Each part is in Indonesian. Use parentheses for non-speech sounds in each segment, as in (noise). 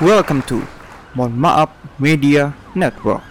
Welcome to Mohon Maaf Media Network.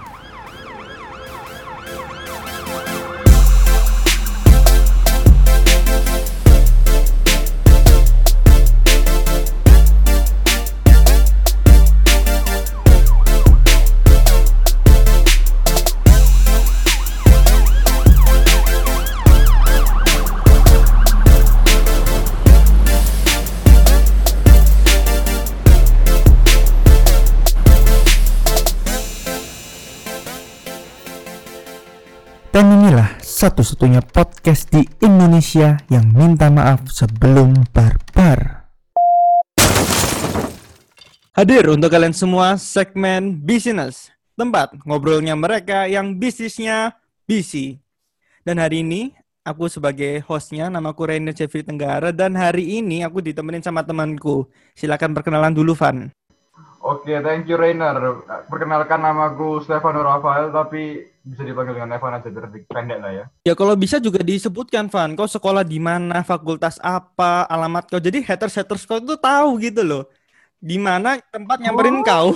Satu-satunya podcast di Indonesia yang minta maaf sebelum barbar. Hadir untuk kalian semua segmen Business, tempat ngobrolnya mereka yang bisnisnya busy. Dan hari ini aku sebagai hostnya, namaku Rainer Jeffrey Tenggara dan hari ini aku ditemenin sama temanku. Silakan perkenalan dulu Van. Oke, thank you Rainer. Perkenalkan namaku Stefano Rafael, tapi bisa dipanggil dengan Evan aja biar pendek lah ya. Ya kalau bisa juga disebutkan Van, kau sekolah di mana, fakultas apa, alamat kau. Jadi haters-haters kau itu tahu gitu loh. Di mana tempat nyamperin Oh. kau.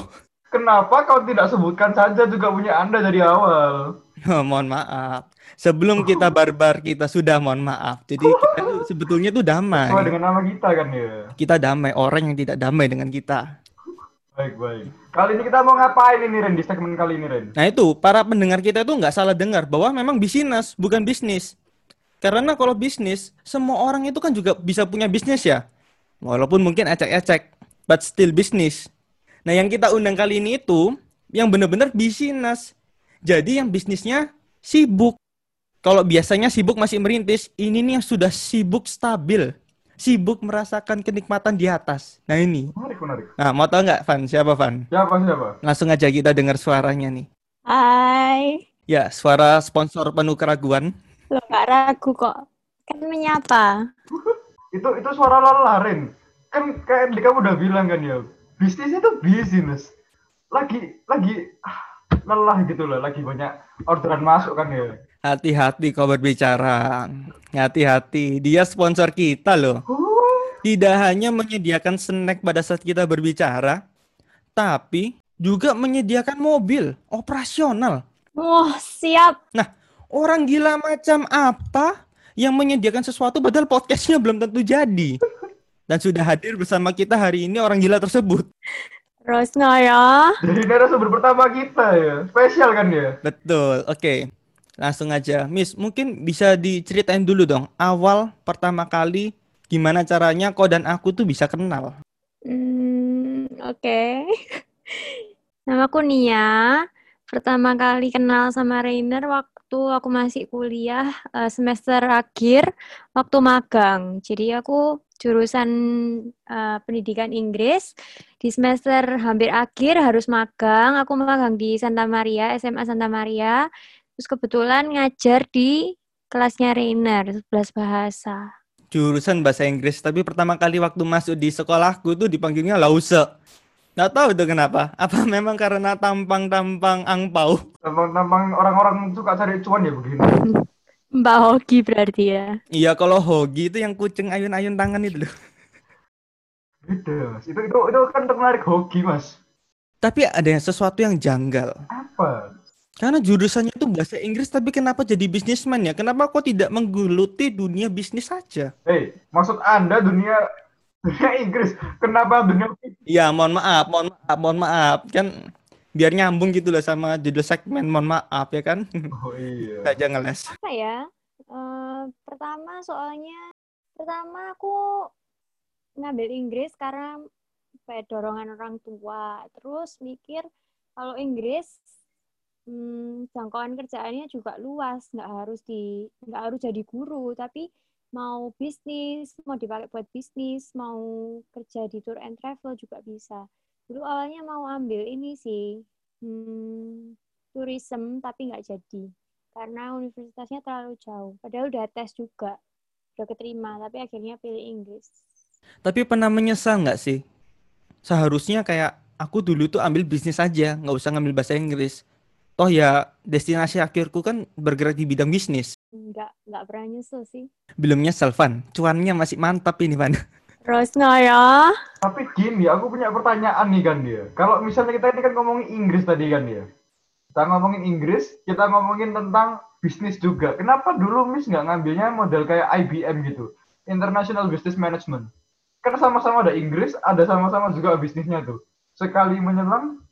Kenapa kau tidak sebutkan saja juga punya Anda dari awal? Oh, mohon maaf. Sebelum kita barbar kita sudah mohon maaf. Jadi kita tuh sebetulnya tuh Sesuai damai. dengan nama kita kan ya. Kita damai, orang yang tidak damai dengan kita. Baik, baik. Kali ini kita mau ngapain ini Ren di segmen kali ini Ren? Nah itu, para pendengar kita itu nggak salah dengar bahwa memang bisnis, bukan bisnis. Karena kalau bisnis, semua orang itu kan juga bisa punya bisnis ya. Walaupun mungkin ecek-ecek, but still bisnis. Nah yang kita undang kali ini itu, yang benar-benar bisnis. Jadi yang bisnisnya sibuk. Kalau biasanya sibuk masih merintis, ini nih yang sudah sibuk stabil. Sibuk merasakan kenikmatan di atas. Nah ini. Menarik, menarik. Nah mau tau nggak Van? Siapa Van? Siapa, siapa? Langsung aja kita dengar suaranya nih. Hai, Ya, suara sponsor penuh keraguan. lo nggak ragu kok. Kan menyapa. (laughs) Itu itu suara lelah Ren. Kan kayak kamu udah bilang kan ya, bisnis itu bisnis. Lagi lagi ah, lelah gitu loh, lagi banyak orderan masuk kan ya. Hati-hati kau berbicara. Hati-hati. Dia sponsor kita loh. Oh, Tidak hanya menyediakan snack pada saat kita berbicara, tapi juga menyediakan mobil operasional. Wah, siap. Orang gila macam apa yang menyediakan sesuatu padahal podcastnya belum tentu jadi. Dan sudah hadir bersama kita hari ini orang gila tersebut. Rosno ya. Jadi narasumber pertama kita ya, spesial kan ya. Betul, oke. Langsung aja. Miss, mungkin bisa diceritain dulu dong, awal pertama kali gimana caranya kau dan aku tuh bisa kenal. Hmm, oke. (laughs) Namaku Nia. Pertama kali kenal sama Rainer waktu aku masih kuliah eh, semester akhir waktu magang. Jadi aku jurusan eh, pendidikan Inggris di semester hampir akhir harus magang. Aku magang di Santa Maria, SMA Santa Maria. Terus kebetulan ngajar di kelasnya Rainer, 11 bahasa. Jurusan bahasa Inggris, tapi pertama kali waktu masuk di sekolahku tuh dipanggilnya lause. Nggak tahu tuh kenapa. Apa (laughs) memang karena tampang-tampang angpau? Tampang-tampang orang-orang suka cari cuan ya begini. (laughs) Mbak Hoki berarti ya. Iya, kalau hogi itu yang kucing ayun-ayun tangan itu loh. (laughs) Beda mas. Itu, itu, itu kan termenarik hoki mas. Tapi ada yang sesuatu yang janggal. Apa? Karena jurusannya itu bahasa Inggris, tapi kenapa jadi bisnismen ya? Kenapa kok tidak menggeluti dunia bisnis saja? Hei, maksud anda dunia dunia Inggris? Kenapa dunia Ya, mohon maaf, mohon maaf, mohon maaf. Kan biar nyambung gitu loh sama judul segmen, mohon maaf ya kan? Oh iya. Saja ngeles. Apa ya? Eh, pertama soalnya pertama aku ngambil Inggris karena kayak dorongan orang tua. Terus mikir kalau Inggris hmm, jangkauan kerjaannya juga luas, nggak harus di nggak harus jadi guru, tapi mau bisnis, mau dipakai buat bisnis, mau kerja di tour and travel juga bisa. Dulu awalnya mau ambil ini sih, hmm, tourism tapi nggak jadi karena universitasnya terlalu jauh. Padahal udah tes juga, udah keterima, tapi akhirnya pilih Inggris. Tapi pernah menyesal nggak sih? Seharusnya kayak aku dulu tuh ambil bisnis aja, nggak usah ngambil bahasa Inggris. Toh ya destinasi akhirku kan bergerak di bidang bisnis. Nggak, nggak pernah nyesel sih. Belum nyesel, Van. Cuannya masih mantap ini, Van. Terus nggak ya? Tapi gini, aku punya pertanyaan nih kan dia. Kalau misalnya kita ini kan ngomongin Inggris tadi kan dia. Kita ngomongin Inggris, kita ngomongin tentang bisnis juga. Kenapa dulu Miss nggak ngambilnya model kayak IBM gitu? International Business Management. Karena sama-sama ada Inggris, ada sama-sama juga bisnisnya tuh. Sekali menyelam,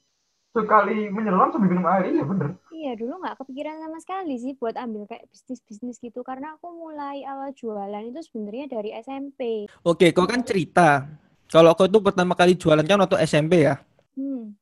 sekali menyelam sambil minum air. Iya bener. Iya, dulu nggak kepikiran sama sekali sih buat ambil kayak bisnis-bisnis gitu. Karena aku mulai awal jualan itu sebenarnya dari SMP. Oke, kau kan cerita. Kalau kau itu pertama kali jualan kan waktu SMP ya. Hmm.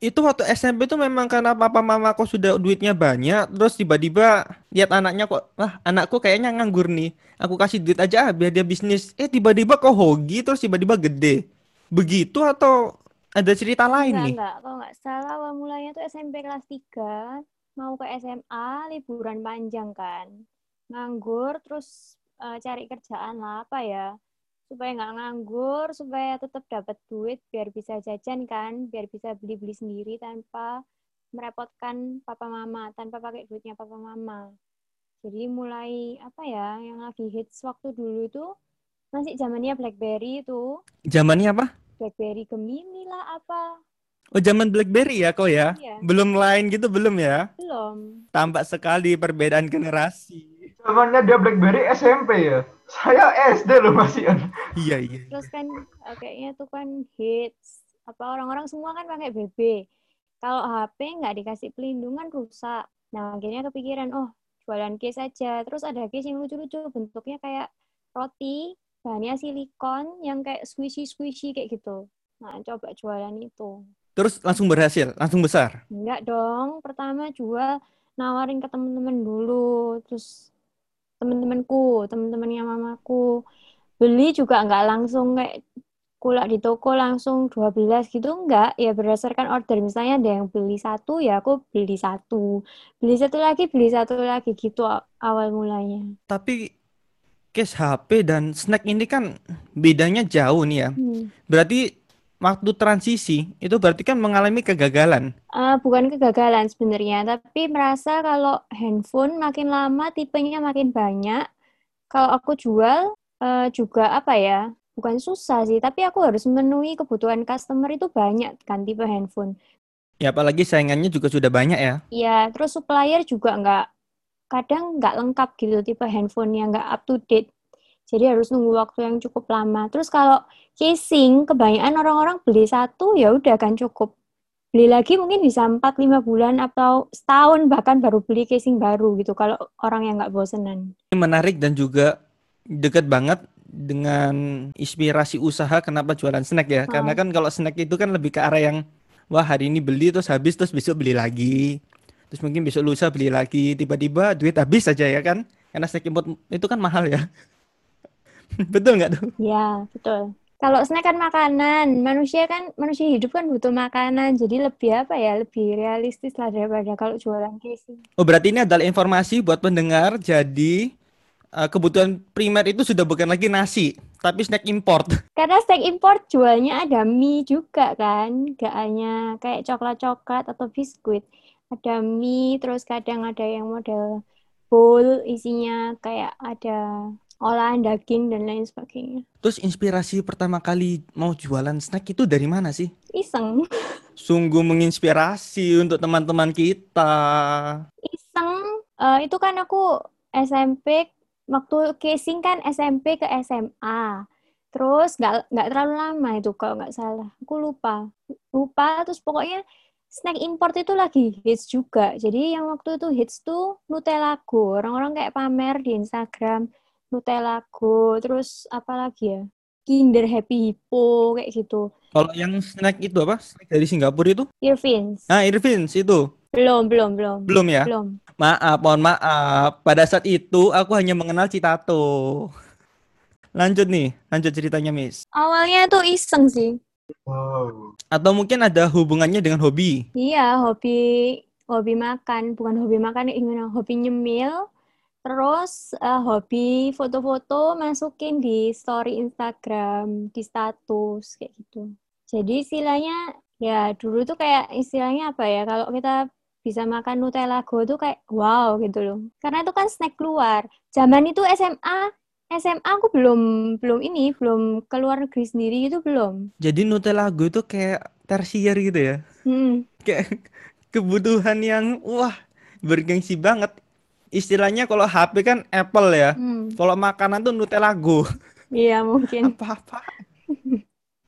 Itu waktu SMP itu memang karena papa mama kau sudah duitnya banyak, terus tiba-tiba lihat anaknya kok, wah anakku kayaknya nganggur nih. Aku kasih duit aja ah, biar dia bisnis. Eh tiba-tiba kok hoki terus tiba-tiba gede. Begitu atau ada cerita lain Enggak, nih? enggak. Kalau nggak salah awal mulanya tuh SMP kelas 3, mau ke SMA, liburan panjang kan. Nganggur, terus eh, cari kerjaan lah, apa ya. Supaya nggak nganggur, supaya tetap dapat duit, biar bisa jajan kan, biar bisa beli-beli sendiri tanpa merepotkan papa mama, tanpa pakai duitnya papa mama. Jadi mulai, apa ya, yang lagi hits waktu dulu itu, masih zamannya BlackBerry itu. Zamannya apa? BlackBerry Gemini lah apa. Oh zaman BlackBerry ya kau ya? Iya. Belum lain gitu belum ya? Belum. Tampak sekali perbedaan generasi. Zamannya dia BlackBerry SMP ya. Saya SD loh masih. Iya iya. Terus kan eh, kayaknya tuh kan hits. Apa orang-orang semua kan pakai BB. Kalau HP nggak dikasih pelindungan rusak. Nah, akhirnya kepikiran, oh jualan case aja. Terus ada case yang lucu-lucu, bentuknya kayak roti, bahannya silikon, yang kayak squishy-squishy kayak gitu. Nah, coba jualan itu. Terus langsung berhasil, langsung besar. Enggak dong, pertama jual nawarin ke temen-temen dulu, terus temen-temenku, temen-temennya mamaku. Beli juga enggak langsung kayak kulak di toko langsung 12 gitu enggak, ya berdasarkan order. Misalnya ada yang beli satu, ya aku beli satu. Beli satu lagi, beli satu lagi gitu awal mulanya. Tapi case HP dan snack ini kan bedanya jauh nih ya. Hmm. Berarti waktu transisi itu berarti kan mengalami kegagalan. Eh, bukan kegagalan sebenarnya, tapi merasa kalau handphone makin lama tipenya makin banyak. Kalau aku jual eh, juga apa ya? Bukan susah sih, tapi aku harus memenuhi kebutuhan customer itu banyak kan tipe handphone. Ya apalagi saingannya juga sudah banyak ya. Ya, terus supplier juga nggak kadang nggak lengkap gitu tipe handphone yang nggak up to date. Jadi harus nunggu waktu yang cukup lama. Terus kalau casing, kebanyakan orang-orang beli satu ya udah kan cukup. Beli lagi mungkin bisa 4-5 bulan atau setahun bahkan baru beli casing baru gitu kalau orang yang nggak bosenan. Ini menarik dan juga dekat banget dengan inspirasi usaha kenapa jualan snack ya. Karena Oh. kan kalau snack itu kan lebih ke arah yang wah hari ini beli terus habis terus besok beli lagi. Terus mungkin besok lusa beli lagi. Tiba-tiba duit habis saja ya kan. Karena snack import itu kan mahal ya. (laughs) Betul nggak tuh? Ya, betul. Kalau snack kan makanan, manusia kan manusia hidup kan butuh makanan, jadi lebih apa ya, lebih realistis lah daripada kalau jualan casing. Oh berarti ini adalah informasi buat pendengar. Jadi eh, kebutuhan primer itu sudah bukan lagi nasi, tapi snack import. (laughs) Karena snack import jualnya ada mie juga kan, gak hanya kayak coklat-coklat atau biskuit. Ada mie, terus kadang ada yang model bowl isinya kayak ada olahan daging dan lain sebagainya. Terus inspirasi pertama kali mau jualan snack itu dari mana sih? Iseng, (laughs) Sungguh menginspirasi untuk teman-teman kita. iseng. Eh, itu kan aku SMP, waktu casing kan SMP ke SMA. Terus nggak nggak terlalu lama itu kalau nggak salah. Aku lupa. Lupa, terus pokoknya snack import itu lagi hits juga. Jadi yang waktu itu hits tuh Nutella Go. Orang-orang kayak pamer di Instagram Nutella Go. Terus apa lagi ya? Kinder Happy Hippo kayak gitu. Kalau yang snack itu apa? Snack dari Singapura itu? Irvins. Ah, Irvins itu. Belum, belum, belum. Belum ya? Belum. Maaf, mohon maaf. Pada saat itu aku hanya mengenal Citato. Lanjut nih, lanjut ceritanya, Miss. Awalnya tuh iseng sih. Wow. Atau mungkin ada hubungannya dengan hobi. Iya, hobi hobi makan, bukan hobi makan, gimana? Hobi nyemil. Terus eh, hobi foto-foto masukin di story Instagram, di status kayak gitu. Jadi istilahnya ya dulu tuh kayak istilahnya apa ya? Kalau kita bisa makan Nutella Go tuh kayak wow gitu loh. Karena itu kan snack luar. Zaman itu SMA SMA aku belum belum ini, belum keluar negeri sendiri itu belum. Jadi Nutelago itu kayak tersier gitu ya. Hmm. Kayak kebutuhan yang wah bergengsi banget. Istilahnya kalau HP kan Apple ya. Hmm. Kalau makanan tuh Nutelago. Iya mungkin. Apa-apa.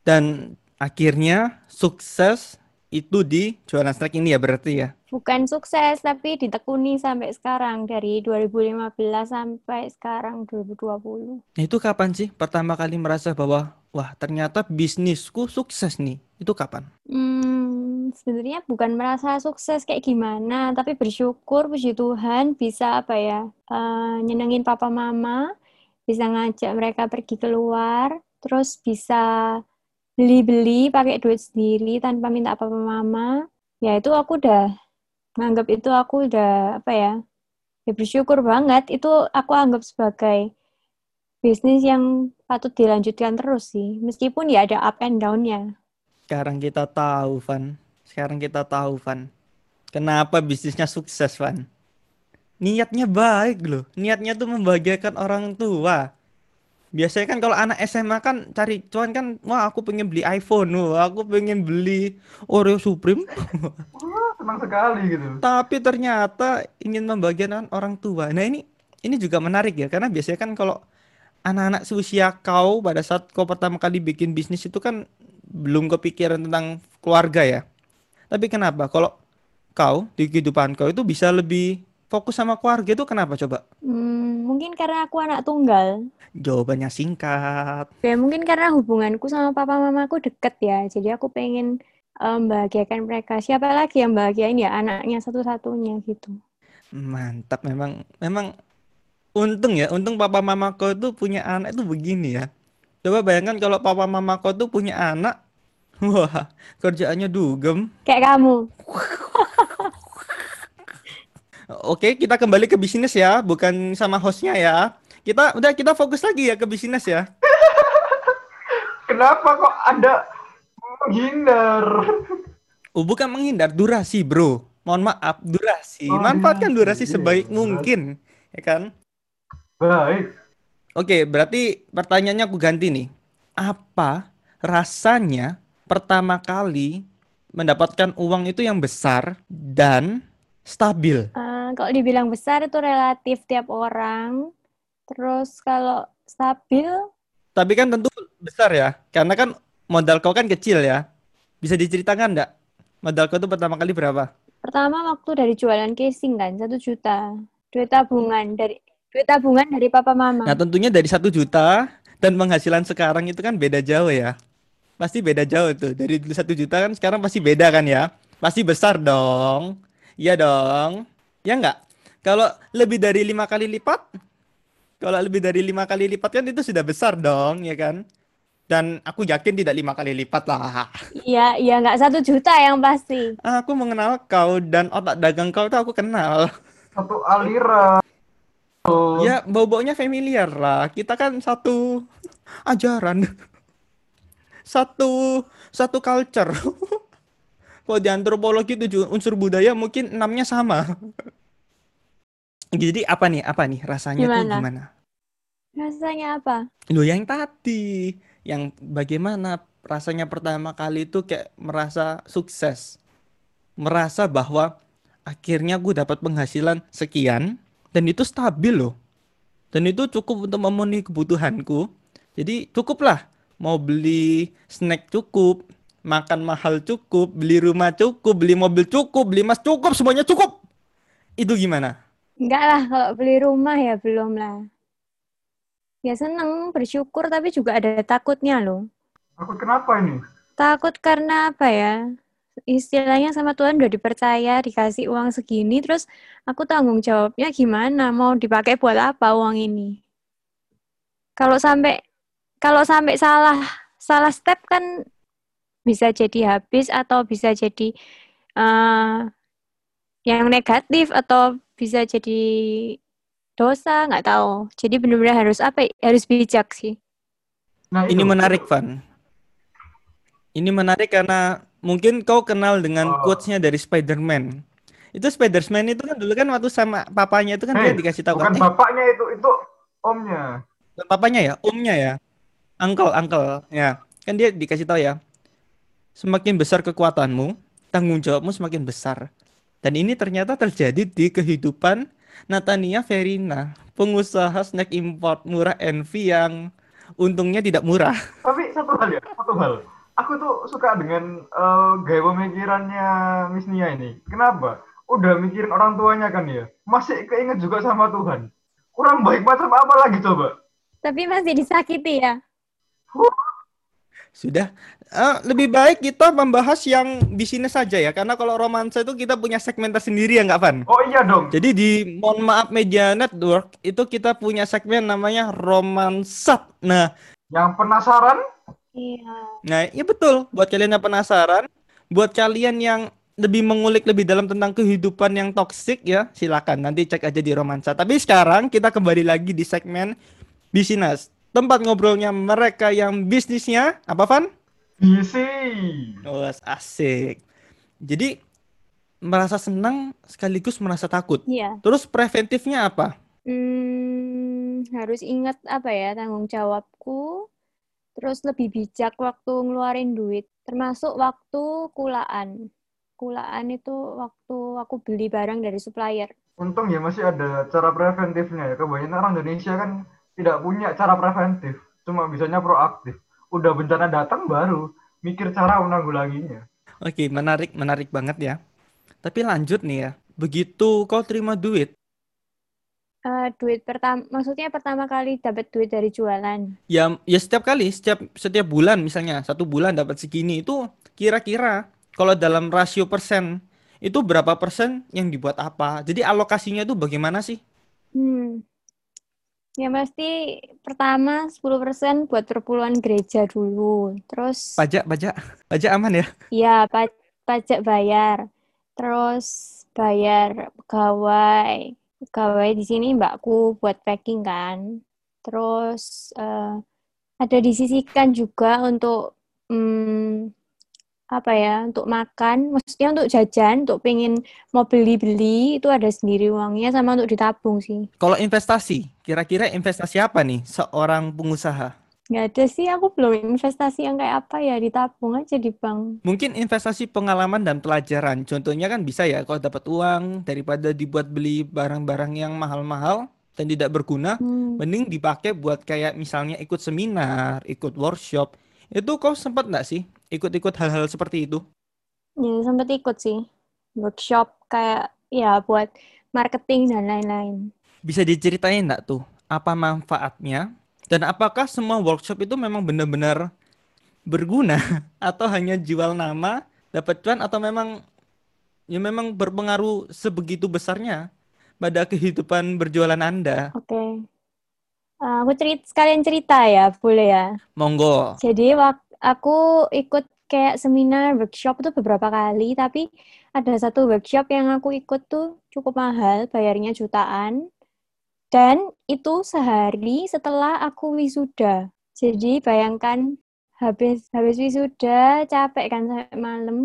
Dan akhirnya sukses itu di jualan snack ini ya berarti ya. Bukan sukses tapi ditekuni sampai sekarang dari 2015 sampai sekarang 2020. Nah, itu kapan sih pertama kali merasa bahwa wah ternyata bisnisku sukses nih? Itu kapan? Hmm, sebenarnya bukan merasa sukses kayak gimana, tapi bersyukur puji Tuhan bisa apa ya, eh, nyenengin papa mama, bisa ngajak mereka pergi keluar, terus bisa beli-beli pakai duit sendiri tanpa minta papa mama. Ya itu aku udah nganggap itu aku udah apa ya, ya bersyukur banget. Itu aku anggap sebagai bisnis yang patut dilanjutkan terus sih, meskipun ya ada up and down-nya. Sekarang kita tahu, Van. Sekarang kita tahu, Van. Kenapa bisnisnya sukses, Van? Niatnya baik loh. Niatnya tuh membahagiakan orang tua. Biasanya kan kalau anak SMA kan cari cuan kan, wah aku pengen beli iPhone, wah aku pengen beli Oreo Supreme. Wah, (laughs) senang sekali gitu. Tapi ternyata ingin membahagiakan orang tua. Nah ini ini juga menarik ya, karena biasanya kan kalau anak-anak seusia kau pada saat kau pertama kali bikin bisnis itu kan belum kepikiran tentang keluarga ya. Tapi kenapa kalau kau di kehidupan kau itu bisa lebih fokus sama keluarga itu kenapa coba? Hmm, mungkin karena aku anak tunggal. Jawabannya singkat. Ya mungkin karena hubunganku sama papa mamaku deket ya. Jadi aku pengen membahagiakan mereka. Siapa lagi yang bahagiain ya anaknya satu-satunya gitu. Mantap memang memang untung ya, untung papa mama kau itu punya anak itu begini ya. Coba bayangkan kalau papa mama kau tuh punya anak, wah kerjaannya dugem. Kayak kamu. (laughs) Oke, kita kembali ke bisnis ya, bukan sama hostnya ya. Kita udah kita fokus lagi ya ke bisnis ya. (laughs) Kenapa kok Anda menghindar? Oh, bukan menghindar, durasi, bro. Mohon maaf, durasi. Oh, Manfaatkan durasi. durasi Iya, sebaik durasi. mungkin, ya kan? Baik. Oke, berarti pertanyaannya aku ganti nih. Apa rasanya pertama kali mendapatkan uang itu yang besar dan stabil? Kalau dibilang besar itu relatif tiap orang. Terus kalau stabil, Tapi kan tentu besar ya, karena kan modal kau kan kecil ya. Bisa diceritakan enggak? Modal kau itu pertama kali berapa? pertama waktu dari jualan casing kan, satu juta. Duit tabungan dari duit tabungan dari papa mama. Nah, tentunya dari satu juta dan penghasilan sekarang itu kan beda jauh ya. Pasti beda jauh tuh. Dari dulu satu juta kan sekarang pasti beda kan ya. Pasti besar dong. Iya dong. Ya enggak? Kalau lebih dari lima kali lipat, kalau lebih dari lima kali lipat kan itu sudah besar dong, ya kan? Dan aku yakin tidak lima kali lipat lah. (laughs) Iya, iya nggak satu juta yang pasti. Aku mengenal kau dan otak dagang kau tuh aku kenal. Satu aliran. Oh, (laughs) Ya, bau-baunya familiar lah. Kita kan satu ajaran. (laughs) Satu satu culture. Kalau di antropologi tujuh unsur budaya mungkin enamnya sama. Jadi apa nih? Apa nih rasanya tuh Gimana? gimana? Rasanya apa? Loh yang tadi, yang bagaimana rasanya pertama kali itu kayak merasa sukses. Merasa bahwa akhirnya gue dapat penghasilan sekian dan itu stabil loh. Dan itu cukup untuk memenuhi kebutuhanku. Jadi cukuplah mau beli snack cukup, makan mahal cukup, beli rumah cukup, beli mobil cukup, beli emas cukup, semuanya cukup. Itu gimana? Enggak lah, kalau beli rumah ya belum lah. Ya seneng, bersyukur, tapi juga ada takutnya loh. aku kenapa ini? Takut karena apa ya? Istilahnya sama Tuhan udah dipercaya, dikasih uang segini, terus aku tanggung jawabnya gimana? Mau dipakai buat apa uang ini? Kalau sampai kalau sampai salah salah step kan bisa jadi habis atau bisa jadi eh, yang negatif atau bisa jadi dosa, nggak tahu. Jadi benar-benar harus apa? ya? Harus bijak sih. Nah, Ini itu. menarik, Van. Ini menarik karena mungkin kau kenal dengan Oh. quotes-nya dari Spider-Man. Itu Spider-Man itu kan dulu kan waktu sama papanya itu kan dia Hei, dikasih tahu Bukan kan, eh bapaknya itu, itu omnya. dan papanya ya, omnya ya, uncle, uncle, ya. Kan dia dikasih tahu ya, semakin besar kekuatanmu, tanggung jawabmu semakin besar. Dan ini ternyata terjadi di kehidupan Natania Verina, pengusaha snack import murah NV yang untungnya tidak murah. (laughs) Tapi satu hal ya, satu hal. Aku tuh suka dengan eh, gaya pemikirannya Miss Nia ini. Kenapa? Udah mikirin orang tuanya kan ya. Masih keinget juga sama Tuhan. Kurang baik macam apa lagi coba? Tapi masih disakiti ya. Sudah, Eh, lebih baik kita membahas yang di sini saja ya, karena kalau romansa itu kita punya segmen tersendiri ya nggak, Van? Oh iya dong. Jadi di Mohon Maaf Media Network itu kita punya segmen namanya Romansat. Nah, Yang penasaran? Iya. nah iya betul. Buat kalian yang penasaran, buat kalian yang lebih mengulik lebih dalam tentang kehidupan yang toksik ya, silakan nanti cek aja di Romansa. Tapi sekarang kita kembali lagi di segmen bisnis. Tempat ngobrolnya mereka yang bisnisnya apa, Van? Bisi. Oh, asik. Jadi merasa senang sekaligus merasa takut. Iya. Terus preventifnya apa? Hmm, harus ingat apa ya tanggung jawabku. Terus lebih bijak waktu ngeluarin duit. Termasuk waktu kulaan. Kulaan itu waktu aku beli barang dari supplier. Untung ya masih ada cara preventifnya ya. Kebanyakan orang Indonesia kan tidak punya cara preventif. Cuma bisanya proaktif. Udah bencana datang baru mikir cara menanggulanginya. Oke, menarik, menarik banget ya. Tapi lanjut nih ya. Begitu kau terima duit, Eh, duit pertama, maksudnya pertama kali dapat duit dari jualan. ya ya setiap kali, setiap setiap bulan misalnya satu bulan dapat segini itu kira-kira kalau dalam rasio persen itu berapa persen yang dibuat apa? Jadi alokasinya itu bagaimana sih? Hmm. Ya pasti pertama 10% buat perpuluhan gereja dulu. Terus Pajak, pajak, pajak aman ya? ya pa- pajak bayar. Terus bayar pegawai. Pegawai di sini mbakku buat packing kan. Terus eh, ada disisihkan juga untuk hmm, apa ya untuk makan maksudnya untuk jajan untuk pengen mau beli-beli itu ada sendiri uangnya sama untuk ditabung sih Kalau investasi, kira-kira investasi apa nih seorang pengusaha? nggak ada sih aku belum investasi yang kayak apa ya ditabung aja di bank Mungkin investasi pengalaman dan pelajaran. Contohnya kan bisa ya, kalau dapat uang daripada dibuat beli barang-barang yang mahal-mahal dan tidak berguna, Hmm. mending dipakai buat kayak misalnya ikut seminar, ikut workshop. Itu kau sempat nggak sih ikut-ikut hal-hal seperti itu? ya sempat ikut sih workshop kayak ya buat marketing dan lain-lain Bisa diceritain nggak tuh apa manfaatnya? Dan apakah semua workshop itu memang benar-benar berguna (laughs) atau hanya jual nama, dapat cuan atau memang ya memang berpengaruh sebegitu besarnya pada kehidupan berjualan Anda? oke Eh, aku cerita sekalian cerita ya boleh ya Monggo. Jadi wak aku ikut kayak seminar workshop tuh beberapa kali, tapi ada satu workshop yang aku ikut tuh cukup mahal, bayarnya jutaan. Dan itu sehari setelah aku wisuda. Jadi bayangkan habis habis wisuda capek kan sampai malam.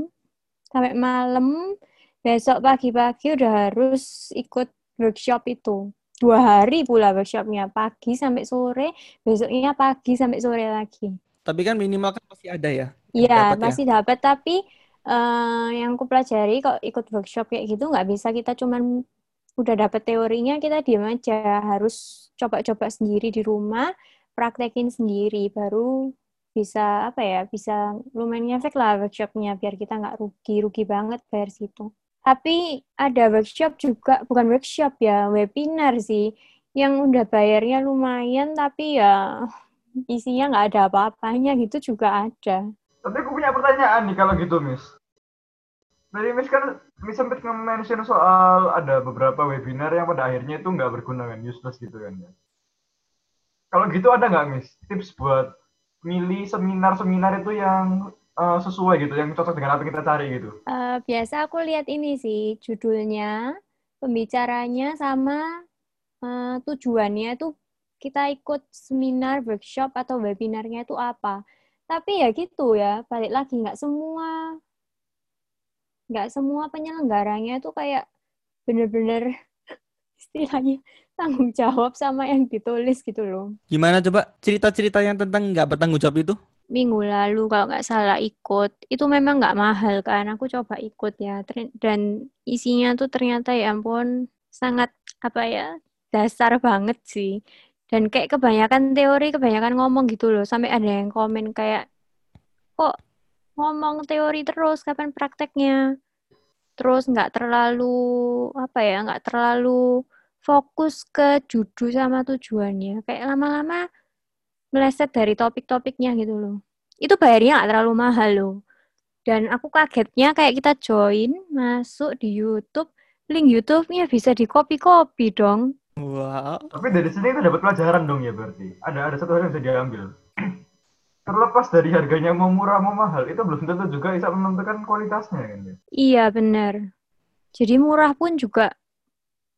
Sampai malam besok pagi-pagi udah harus ikut workshop itu. Dua hari pula workshopnya, pagi sampai sore, besoknya pagi sampai sore lagi. Tapi kan minimal kan pasti ada ya Iya, ya. masih dapat, tapi eh, yang aku pelajari kok ikut workshop kayak gitu nggak bisa kita cuman udah dapat teorinya kita diam aja, harus coba-coba sendiri di rumah, praktekin sendiri, baru bisa apa ya, bisa lumayan ngefek lah workshopnya biar kita nggak rugi, rugi banget bayar situ. Tapi ada workshop juga, bukan workshop ya, webinar sih, yang udah bayarnya lumayan tapi ya isinya nggak ada apa-apanya gitu juga ada. Tapi aku punya pertanyaan nih kalau gitu, Miss. Tadi Miss kan Miss sempat nge-mention soal ada beberapa webinar yang pada akhirnya itu nggak berguna kan, useless gitu kan ya. Kalau gitu ada nggak Miss tips buat milih seminar-seminar itu yang eh, sesuai gitu, yang cocok dengan apa yang kita cari gitu? Eh, biasa aku lihat ini sih judulnya, pembicaranya sama eh, tujuannya itu kita ikut seminar, workshop atau webinarnya itu apa. Tapi ya gitu ya, balik lagi nggak semua nggak semua penyelenggaranya itu kayak bener-bener (laughs) istilahnya tanggung jawab sama yang ditulis gitu loh. Gimana coba cerita-cerita yang tentang nggak bertanggung jawab itu? Minggu lalu kalau nggak salah ikut, itu memang nggak mahal kan. Aku coba ikut ya. Dan isinya tuh ternyata ya ampun sangat apa ya dasar banget sih. Dan kayak kebanyakan teori, kebanyakan ngomong gitu loh. Sampai ada yang komen kayak kok ngomong teori terus, kapan prakteknya? Terus nggak terlalu apa ya, nggak terlalu fokus ke judul sama tujuannya. Kayak lama-lama meleset dari topik-topiknya gitu loh. Itu bayarnya nggak terlalu mahal loh. Dan aku kagetnya kayak kita join, masuk di YouTube, link YouTube-nya bisa di copy-copy dong. Wow. Tapi dari sini kita dapat pelajaran dong ya berarti. Ada ada satu hal yang bisa diambil. (clears throat) Terlepas dari harganya mau murah mau mahal, itu belum tentu juga bisa menentukan kualitasnya kan ya. Iya benar. Jadi murah pun juga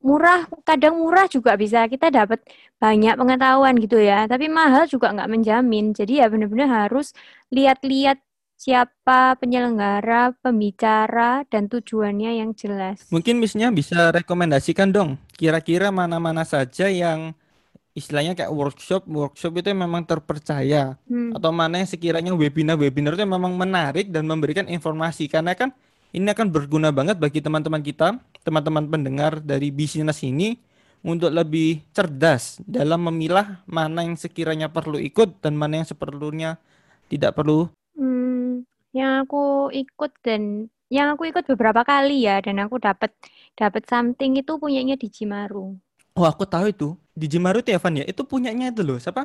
murah, kadang murah juga bisa kita dapat banyak pengetahuan gitu ya. Tapi mahal juga nggak menjamin. Jadi ya benar-benar harus lihat-lihat siapa penyelenggara, pembicara, dan tujuannya yang jelas. Mungkin Missnya bisa rekomendasikan dong, kira-kira mana-mana saja yang istilahnya kayak workshop, workshop itu memang terpercaya, Hmm. atau mana yang sekiranya webinar-webinar itu memang menarik dan memberikan informasi, karena kan ini akan berguna banget bagi teman-teman kita, teman-teman pendengar dari bisnis ini untuk lebih cerdas dalam memilah mana yang sekiranya perlu ikut dan mana yang seperlunya tidak perlu. Yang aku ikut dan yang aku ikut beberapa kali ya dan aku dapat dapat something itu punyanya di Jimaru. Oh, aku tahu itu. Di Jimaru itu ya, Van ya. Itu punyanya itu loh. Siapa?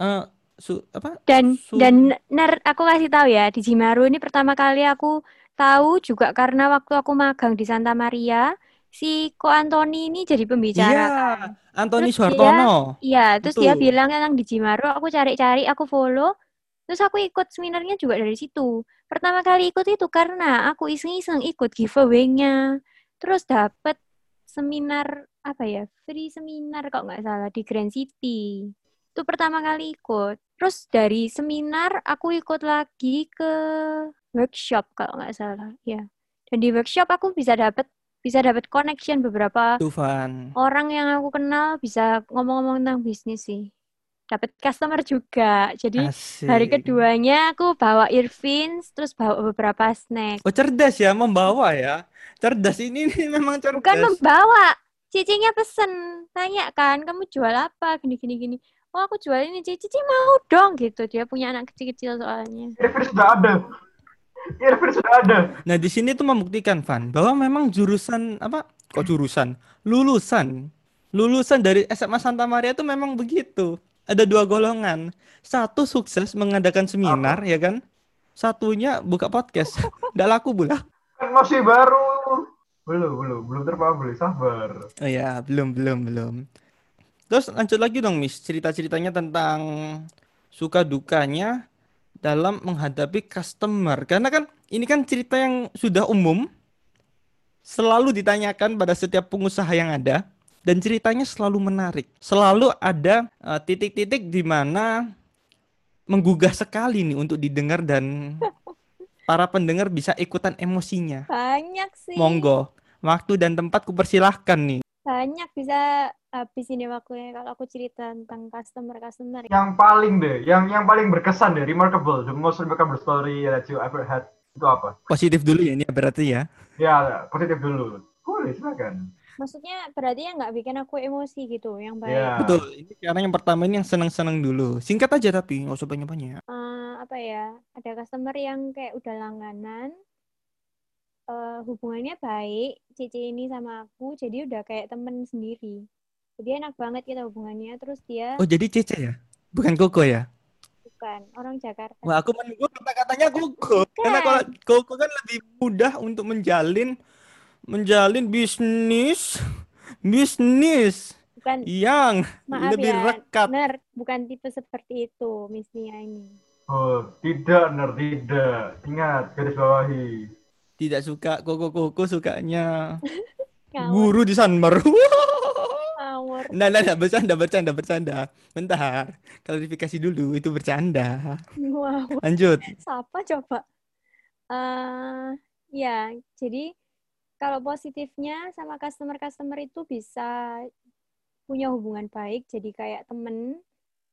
Eh, su apa? Dan Su- dan ner aku kasih tahu ya di Jimaru ini pertama kali aku tahu juga karena waktu aku magang di Santa Maria si Ko Antoni ini jadi pembicara Iya, kan. Antoni Suhartono. Iya, terus dia bilang tentang di Jimaru, aku cari-cari, aku follow, terus aku ikut seminarnya juga dari situ. Pertama kali ikut itu karena aku iseng-iseng ikut giveaway-nya, terus dapet seminar apa ya, free seminar kok nggak salah di Grand City. Itu pertama kali ikut. Terus dari seminar aku ikut lagi ke workshop kalau nggak salah, ya. Dan di workshop aku bisa dapet bisa dapat connection beberapa Tuh, Van. orang yang aku kenal bisa ngomong-ngomong tentang bisnis sih. Dapat customer juga. Jadi hari Asik. keduanya aku bawa earphones, terus bawa beberapa snack. Oh, cerdas ya membawa ya. Cerdas ini, ini memang Bukan cerdas. membawa. Cicinya pesen. Tanya kan, kamu jual apa? Gini, gini, gini. Oh, aku jual ini. Cici, Cici mau dong gitu. Dia punya anak kecil-kecil soalnya. Irfan sudah ada. Irfan sudah ada. Nah, di sini tuh membuktikan, Van, bahwa memang jurusan apa? Kok jurusan? Lulusan. Lulusan dari SMA Santa Maria itu memang begitu. Ada dua golongan. Satu sukses mengadakan seminar, ya kan? Satunya buka podcast. (laughs) Nggak laku pula. Kan masih baru. Belum, belum, belum terpublish. Sabar. Oh ya, belum, belum, belum. Terus lanjut lagi dong, Miss. Cerita-ceritanya tentang suka dukanya dalam menghadapi customer. Karena kan ini kan cerita yang sudah umum, selalu ditanyakan pada setiap pengusaha yang ada, dan ceritanya selalu menarik. Selalu ada eh, titik-titik di mana menggugah sekali nih untuk didengar dan (laughs) para pendengar bisa ikutan emosinya. Banyak sih. Monggo, waktu dan tempat kupersilahkan nih. Banyak bisa habis ini waktunya kalau aku cerita tentang customer-customer. Yang paling deh, yang yang paling berkesan deh, remarkable, the most remarkable story that you ever had itu apa? Positif dulu ya ini berarti ya. Ya, positif dulu. Boleh, silakan. Maksudnya berarti yang nggak bikin aku emosi gitu, yang baik. Ya. Betul. Ini karena yang pertama ini yang seneng-seneng dulu. Singkat aja tapi nggak usah banyak-banyak. Eh, apa ya? Ada customer yang kayak udah langganan, eh, hubungannya baik, Cici ini sama aku, jadi udah kayak temen sendiri. Jadi enak banget kita hubungannya. Terus dia Oh jadi Cece ya? Bukan Koko ya? bukan orang Jakarta. Wah aku menunggu kata-katanya Koko. Karena kalau Koko kan lebih mudah untuk menjalin menjalin bisnis bisnis Bukan, yang maaf lebih ya, rekat. Ner, bukan tipe seperti itu, Miss Nia ini. Oh, tidak, Ner, tidak. Ingat, garis bawahi. Tidak suka Koko-Koko sukanya (laughs) guru di Sanmer. Nah, nah, nah, bercanda, bercanda, bercanda. Bentar, klarifikasi dulu, itu bercanda. Wow. Lanjut. Siapa coba? eh ya, jadi kalau positifnya sama customer-customer itu bisa punya hubungan baik jadi kayak temen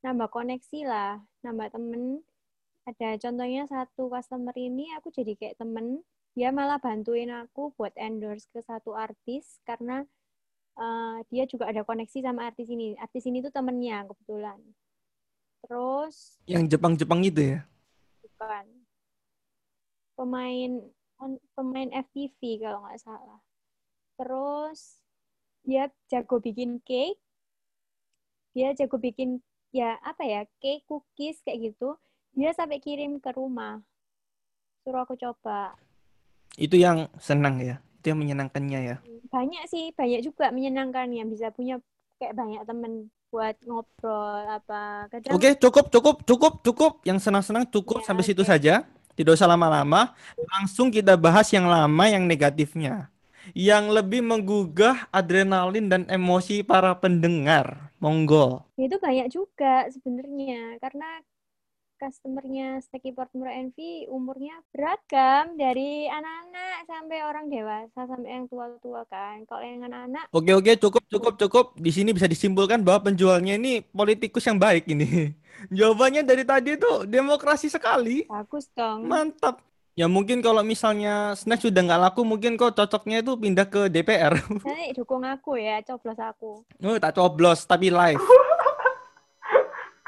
nambah koneksi lah nambah temen. Ada contohnya satu customer ini aku jadi kayak temen. Dia malah bantuin aku buat endorse ke satu artis karena uh, dia juga ada koneksi sama artis ini. Artis ini tuh temennya kebetulan. Terus Yang Jepang-Jepang itu ya. bukan. Pemain pemain FTV kalau nggak salah. Terus dia jago bikin cake, dia jago bikin ya apa ya cake, cookies kayak gitu. Dia sampai kirim ke rumah. Suruh aku coba. Itu yang senang ya. Itu yang menyenangkannya ya. Banyak sih, banyak juga menyenangkan yang bisa punya kayak banyak temen buat ngobrol apa. Kadang Oke, cukup, cukup, cukup, cukup. Yang senang-senang cukup Ya, sampai situ oke. saja. Tidak usah lama-lama. Langsung kita bahas yang lama, yang negatifnya. Yang lebih menggugah adrenalin dan emosi para pendengar. Monggo. Itu banyak juga sebenarnya karena customernya Snack Import Murah Envy umurnya beragam dari anak-anak sampai orang dewasa sampai yang tua-tua kan. Kalau yang anak-anak Oke, oke, cukup, cukup, cukup. Di sini bisa disimpulkan bahwa penjualnya ini politikus yang baik ini. (laughs) Jawabannya dari tadi itu demokrasi sekali. bagus dong. Mantap. Ya mungkin kalau misalnya snack sudah nggak laku, mungkin kok cocoknya itu pindah ke DPR. (laughs) Nanti dukung aku ya, coblos aku. Oh, tak coblos, tapi live. (laughs)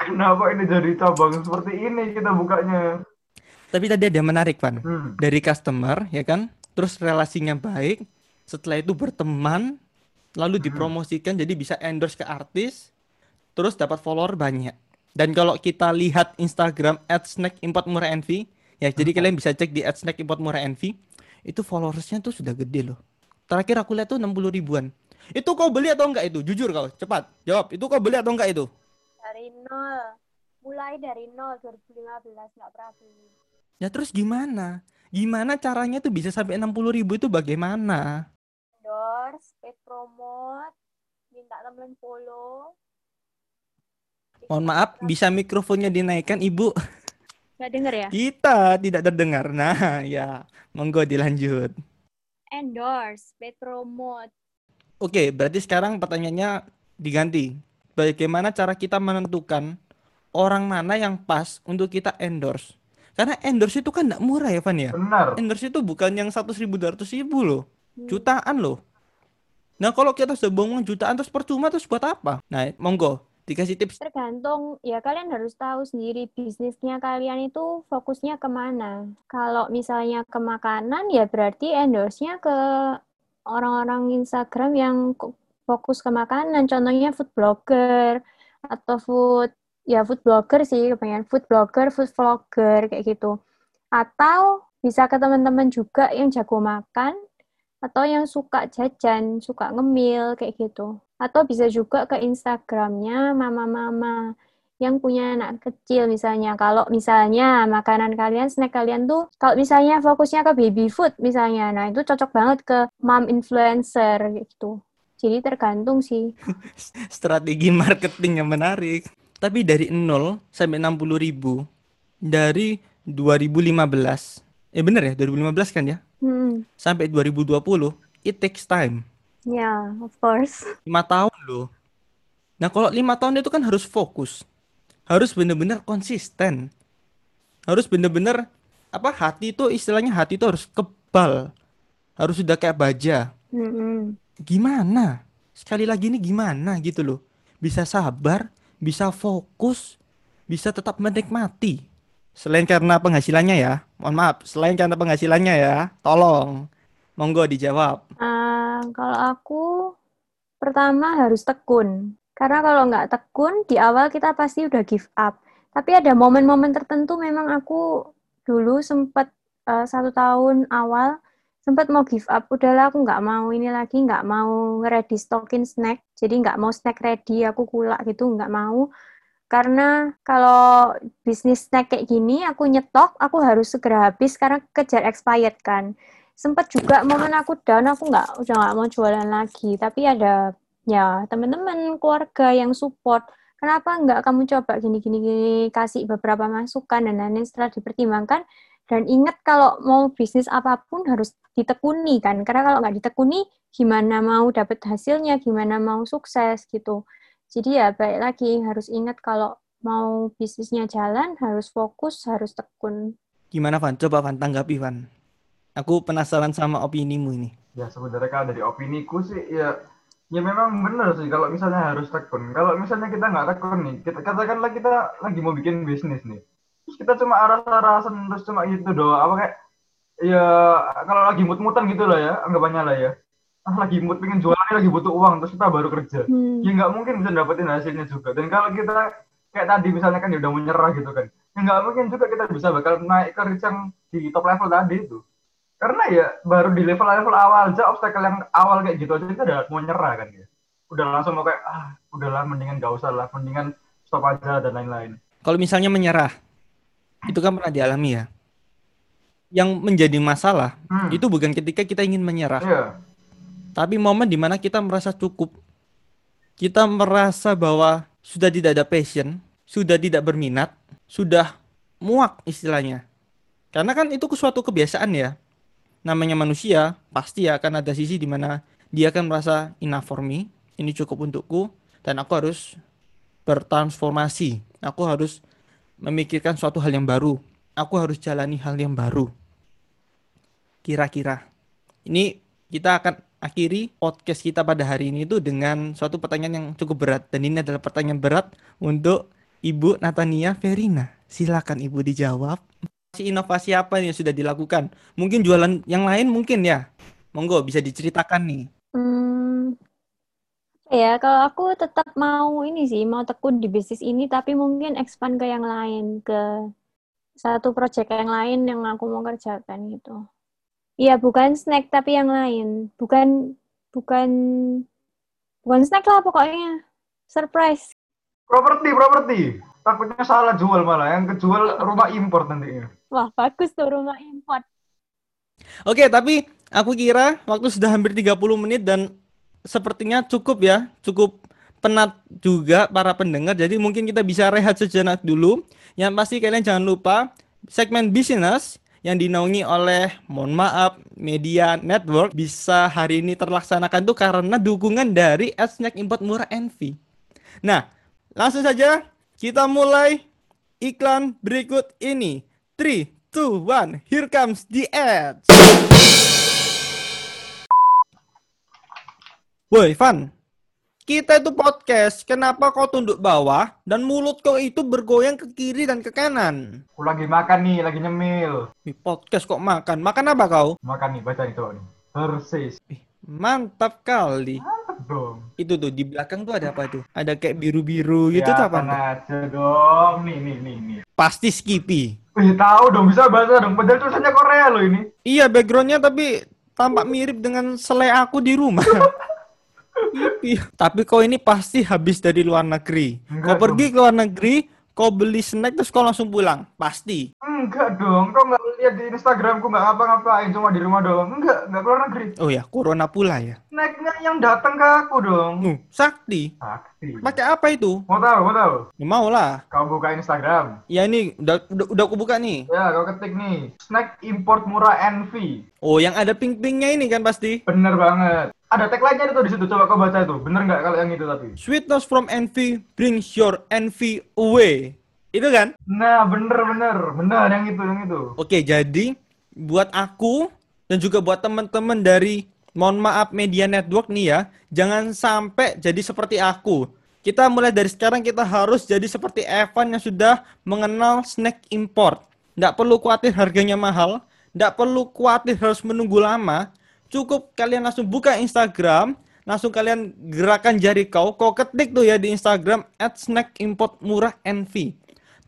Kenapa ini jadi cabang seperti ini kita bukanya? Tapi tadi ada yang menarik, Van. Hmm. Dari customer, ya kan? Terus relasinya baik. Setelah itu berteman, lalu Hmm. dipromosikan jadi bisa endorse ke artis, terus dapat follower banyak. Dan kalau kita lihat Instagram @snackimport_murah_envy, ya jadi kalian bisa cek di @snackimport_murah_envy, itu followersnya tuh sudah gede loh. Terakhir aku lihat tuh 60 ribuan. Itu kau beli atau enggak itu? Jujur kau, cepat jawab. Itu kau beli atau enggak itu? Dari nol. Mulai dari nol 2015 nggak pernah beli. Ya terus gimana? Gimana caranya tuh bisa sampai 60 ribu itu bagaimana? Endorse, paid promote, minta temen follow. Mohon maaf, bisa mikrofonnya dinaikkan, Ibu? Nggak denger ya? Kita tidak terdengar. Nah, ya, monggo dilanjut. Endorse, paid promote. Oke, berarti sekarang pertanyaannya diganti. Bagaimana cara kita menentukan orang mana yang pas untuk kita endorse? Karena endorse itu kan tidak murah ya, Van ya? Benar. Endorse itu bukan yang 100 ribu, 200 ribu loh. Hmm. Jutaan loh. Nah, kalau kita sudah jutaan terus percuma terus buat apa? Nah, monggo dikasih tips. Tergantung, ya kalian harus tahu sendiri bisnisnya kalian itu fokusnya ke mana. Kalau misalnya ke makanan, ya berarti endorse-nya ke orang-orang Instagram yang fokus ke makanan. Contohnya food blogger atau food, ya food blogger sih, kebanyakan food blogger, food vlogger, kayak gitu. Atau bisa ke teman-teman juga yang jago makan, atau yang suka jajan, suka ngemil, kayak gitu. Atau bisa juga ke Instagramnya mama-mama yang punya anak kecil misalnya. Kalau misalnya makanan kalian, snack kalian tuh, kalau misalnya fokusnya ke baby food misalnya, nah itu cocok banget ke mom influencer gitu. Jadi tergantung sih. (laughs) Strategi marketing yang menarik. Tapi dari 0 sampai 60 ribu dari 2015. Eh bener ya, 2015 kan ya? Hmm, Sampai 2020, it takes time. ya, of course. 5 tahun loh. Nah, kalau 5 tahun itu kan harus fokus. Harus bener-bener konsisten. Harus bener-bener apa hati itu istilahnya hati itu harus kebal. Harus sudah kayak baja. Hmm, Gimana? Sekali lagi ini gimana gitu loh. Bisa sabar, bisa fokus, bisa tetap menikmati. Selain karena penghasilannya ya. Mohon maaf, selain karena penghasilannya ya. Tolong. Monggo dijawab. Ah, kalau aku pertama harus tekun. Karena kalau nggak tekun, di awal kita pasti udah give up. Tapi ada momen-momen tertentu memang aku dulu sempat eh, satu tahun awal sempat mau give up. Udahlah aku nggak mau ini lagi, nggak mau ready stockin snack. Jadi nggak mau snack ready, aku kulak gitu, nggak mau. Karena kalau bisnis snack kayak gini, aku nyetok, aku harus segera habis karena kejar expired kan sempat juga momen aku down aku nggak udah nggak mau jualan lagi tapi ada ya teman-teman keluarga yang support kenapa nggak kamu coba gini gini gini kasih beberapa masukan dan lain-lain setelah dipertimbangkan Dan ingat kalau mau bisnis apa pun harus ditekuni kan, karena kalau nggak ditekuni gimana mau dapat hasilnya, gimana mau sukses gitu. Jadi ya baik lagi harus ingat kalau mau bisnisnya jalan harus fokus, harus tekun. Gimana Van? Coba Van tanggapi Van. Aku penasaran sama opinimu ini. Ya sebenarnya kalau dari opiniku sih ya ya memang benar sih kalau misalnya harus tekun. Kalau misalnya kita nggak tekun nih, kita katakanlah kita lagi mau bikin bisnis nih. Terus kita cuma aras-arasan terus cuma gitu doang. Apa kayak ya kalau lagi mut-mutan gitu lah ya, anggapannya lah ya. Ah, lagi mood pengen jualan lagi butuh uang terus kita baru kerja. Hmm. Ya nggak mungkin bisa dapetin hasilnya juga. Dan kalau kita kayak tadi misalnya kan ya udah menyerah gitu kan. Ya nggak mungkin juga kita bisa bakal naik ke reach yang di top level tadi itu. Karena ya baru di level-level awal aja obstacle yang awal kayak gitu aja kita udah mau nyerah kan ya. Udah langsung mau kayak ah udahlah mendingan gak usah lah, mendingan stop aja dan lain-lain. Kalau misalnya menyerah, itu kan pernah dialami ya. Yang menjadi masalah Hmm. itu bukan ketika kita ingin menyerah, Iya. tapi momen di mana kita merasa cukup. Kita merasa bahwa sudah tidak ada passion, sudah tidak berminat, sudah muak istilahnya. Karena kan itu suatu kebiasaan ya. Namanya manusia, pasti akan ada sisi di mana dia akan merasa enough for me, ini cukup untukku, dan aku harus bertransformasi. Aku harus memikirkan suatu hal yang baru. Aku harus jalani hal yang baru. Kira-kira. Ini kita akan akhiri podcast kita pada hari ini itu dengan suatu pertanyaan yang cukup berat. Dan ini adalah pertanyaan berat untuk Ibu Natania Verina. Silakan Ibu dijawab. Inovasi apa yang sudah dilakukan? Mungkin jualan yang lain mungkin ya. Monggo bisa diceritakan nih. Hmm, ya, kalau aku tetap mau ini sih, mau tekun di bisnis ini, tapi mungkin expand ke yang lain, ke satu project yang lain yang aku mau kerjakan gitu. Iya, bukan snack tapi yang lain. Bukan bukan bukan snack lah pokoknya. Surprise. Properti, properti. Takutnya salah jual malah. Yang kejual rumah import nantinya. Wah, bagus tuh rumah import. Oke, tapi aku kira waktu sudah hampir 30 menit dan sepertinya cukup ya, cukup penat juga para pendengar. Jadi mungkin kita bisa rehat sejenak dulu. Yang pasti kalian jangan lupa segmen bisnis yang dinaungi oleh mohon maaf media network bisa hari ini terlaksanakan tuh karena dukungan dari Snack Import Murah Envy. Nah, langsung saja kita mulai iklan berikut ini. 3, 2, 1, here comes the ads. Woi, Van. Kita itu podcast, kenapa kau tunduk bawah dan mulut kau itu bergoyang ke kiri dan ke kanan? Aku lagi makan nih, lagi nyemil. Ih, podcast kok makan? Makan apa kau? Makan nih, baca coba nih. Persis. Ih, mantap kali. Mantap dong. Itu tuh di belakang tuh ada apa tuh? Ada kayak biru-biru gitu tuh apa? Tuh? aja dong. Nih, nih, nih, nih. Pasti Skippy. Wih, tahu dong, bisa bahasa dong. Padahal tulisannya Korea loh ini. Iya, backgroundnya tapi tampak mirip dengan selai aku di rumah. (laughs) Skippy. Tapi kau ini pasti habis dari luar negeri. Kau Enggak pergi ke luar negeri, kau beli snack terus kau langsung pulang. Pasti. Enggak dong, kau nggak lihat di Instagramku nggak ngapa-ngapain, cuma di rumah doang. Enggak, nggak keluar negeri. Oh ya, corona pula ya. Snacknya yang datang ke aku dong. Nuh, sakti. Sakti. Pakai apa itu? Mau tahu, mau tahu? Ya, mau lah. Kau buka Instagram. Ya ini udah udah, udah aku buka nih. Ya, kau ketik nih. Snack import murah Envy. Oh, yang ada pink-pinknya ini kan pasti. Bener banget. Ada tagline-nya itu di situ. Coba kau baca itu. Bener nggak kalau yang itu tapi? Sweetness from envy brings your envy away. Itu kan? Nah, bener bener bener yang itu yang itu. Oke, jadi buat aku dan juga buat teman-teman dari mohon maaf media network nih ya, jangan sampai jadi seperti aku. Kita mulai dari sekarang kita harus jadi seperti Evan yang sudah mengenal snack import. Nggak perlu khawatir harganya mahal, nggak perlu khawatir harus menunggu lama. Cukup kalian langsung buka Instagram, langsung kalian gerakan jari kau, kau ketik tuh ya di Instagram at snack import murah envy.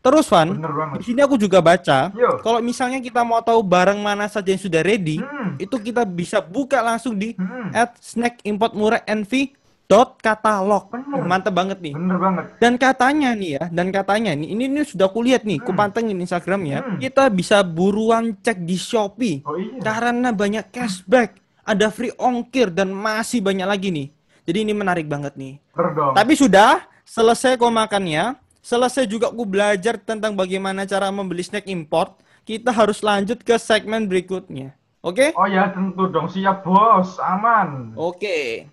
Terus Van, di sini aku juga baca, kalau misalnya kita mau tahu barang mana saja yang sudah ready, Hmm. itu kita bisa buka langsung di Hmm. at snack import murah envy dot katalog. Bener. Mantap banget nih. Bener banget. Dan katanya nih ya, dan katanya nih, ini, ini sudah kulihat nih, Hmm. kupantengin Instagramnya, Hmm. kita bisa buruan cek di Shopee Oh iya. karena banyak cashback, ada free ongkir dan masih banyak lagi nih. Jadi ini menarik banget nih. Bener dong. Tapi sudah selesai kau makannya, selesai juga aku belajar tentang bagaimana cara membeli snack import. kita harus lanjut ke segmen berikutnya. Oke? Oh ya tentu dong siap bos, aman. Oke.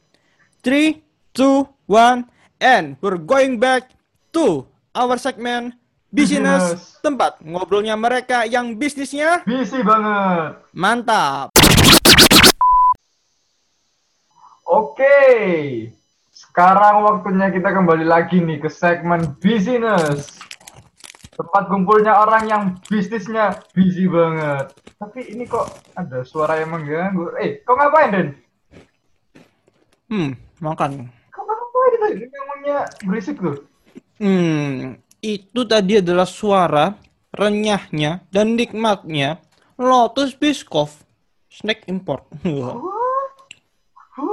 Three, two, one, and we're going back to our segment business, Business. tempat ngobrolnya mereka yang bisnisnya Busy banget. mantap. Oke. Sekarang waktunya kita kembali lagi nih ke segmen business. Tempat kumpulnya orang yang bisnisnya busy banget. Tapi ini kok ada suara yang mengganggu. Eh, kok ngapain, Den? Hmm, makan. Kok ngapain itu? Ini ngomongnya berisik tuh. Hmm, itu tadi adalah suara renyahnya dan nikmatnya Lotus Biscoff snack import.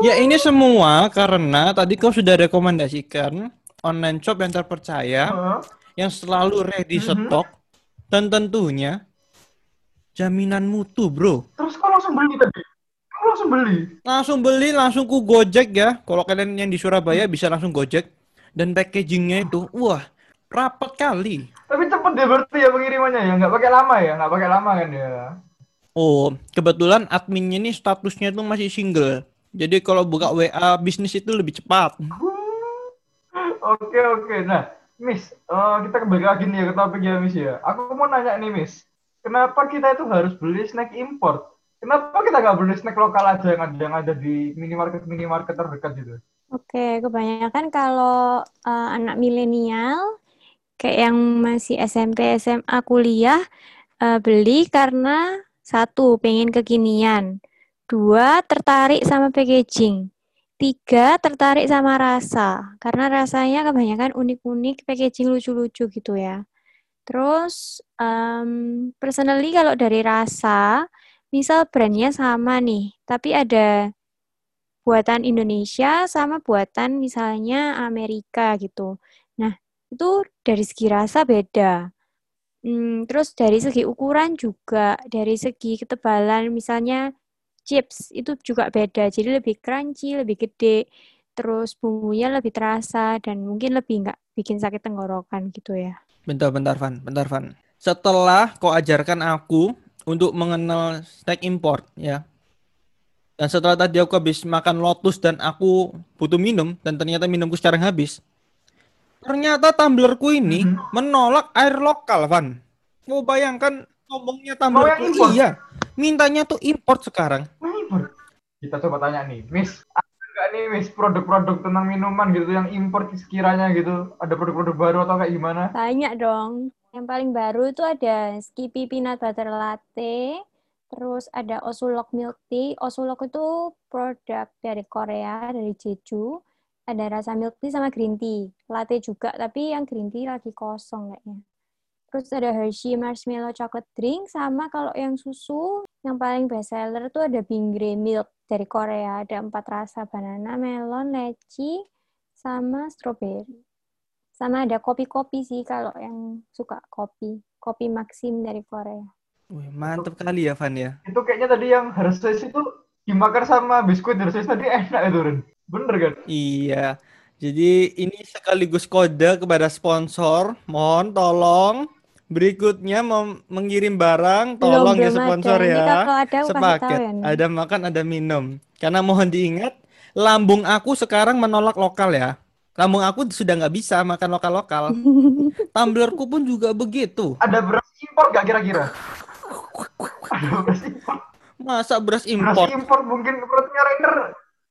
Ya ini semua karena tadi kau sudah rekomendasikan online shop yang terpercaya Heeh. yang selalu ready Mhm. stok dan tentunya jaminan mutu, bro. Terus kok langsung beli tadi? Kok langsung beli? Langsung beli, langsung ku Gojek ya. Kalau kalian yang di Surabaya bisa langsung Gojek dan packagingnya itu, wah, rapat kali. Tapi cepet deh berarti ya pengirimannya ya, nggak pakai lama ya, nggak pakai lama kan ya. Oh, kebetulan adminnya ini statusnya tuh masih single. Jadi kalau buka WA bisnis itu lebih cepat. Oke oke, nah Miss, eh, kita kembali lagi nih ya ke topik ya Miss ya. Aku mau nanya nih Miss, kenapa kita itu harus beli snack import? Kenapa kita nggak beli snack lokal aja yang ada yang ada di minimarket minimarket terdekat gitu? Oke, kebanyakan kalau eh, anak milenial kayak yang masih SMP, SMA, kuliah eh, beli karena satu pengen kekinian, dua tertarik sama packaging, tiga tertarik sama rasa karena rasanya kebanyakan unik-unik, packaging lucu-lucu gitu ya. Terus em, personally kalau dari rasa, misal brandnya sama nih, tapi ada buatan Indonesia sama buatan misalnya Amerika gitu. Nah, itu dari segi rasa beda. Hmm, terus dari segi ukuran juga, dari segi ketebalan misalnya chips itu juga beda. Jadi lebih crunchy, lebih gede, terus bumbunya lebih terasa dan mungkin lebih nggak bikin sakit tenggorokan gitu ya. Bentar, bentar, Van. Bentar, Van. Setelah kau ajarkan aku untuk mengenal snack import, ya. Dan setelah tadi aku habis makan Lotus dan aku butuh minum, dan ternyata minumku sekarang habis. Ternyata tumblerku ini Mhm. menolak air lokal, Van. Mau bayangkan ngomongnya tumblerku, import? iya. Mintanya tuh import sekarang. Import. Kita coba tanya nih, Miss, ada nggak nih Miss produk-produk tentang minuman gitu yang import sekiranya gitu? Ada produk-produk baru atau kayak gimana? Banyak dong. Yang paling baru itu ada Skippy Peanut Butter Latte, terus ada Osulok Milk Tea. Osulok itu produk dari Korea, dari Jeju. Ada rasa milk tea sama green tea. Latte juga, tapi yang green tea lagi kosong kayaknya. Terus ada Hershey Marshmallow Chocolate Drink, sama kalau yang susu, yang paling best seller itu ada Bingre Milk dari Korea. Ada empat rasa, banana, melon, leci, sama strawberry. Sama ada kopi-kopi sih kalau yang suka kopi. Kopi Maxim dari Korea. Wih, mantep kali ya, Van ya. Itu kayaknya tadi yang Hershey's itu dimakan sama biskuit Hershey's tadi enak itu, Ren. Bener kan? Iya. Jadi ini sekaligus kode kepada sponsor. Mohon tolong berikutnya mem- mengirim barang, tolong ya belum sponsor ada. Ini ya. kalau ada Sepaket. ya. Ada makan, ada minum. Karena mohon diingat, lambung aku sekarang menolak lokal ya. Lambung aku sudah nggak bisa makan lokal-lokal. (laughs) Tumblerku pun juga begitu. Ada beras impor gak kira-kira? Ada beras impor. Masa beras Beras impor? impor mungkin perutnya Rainer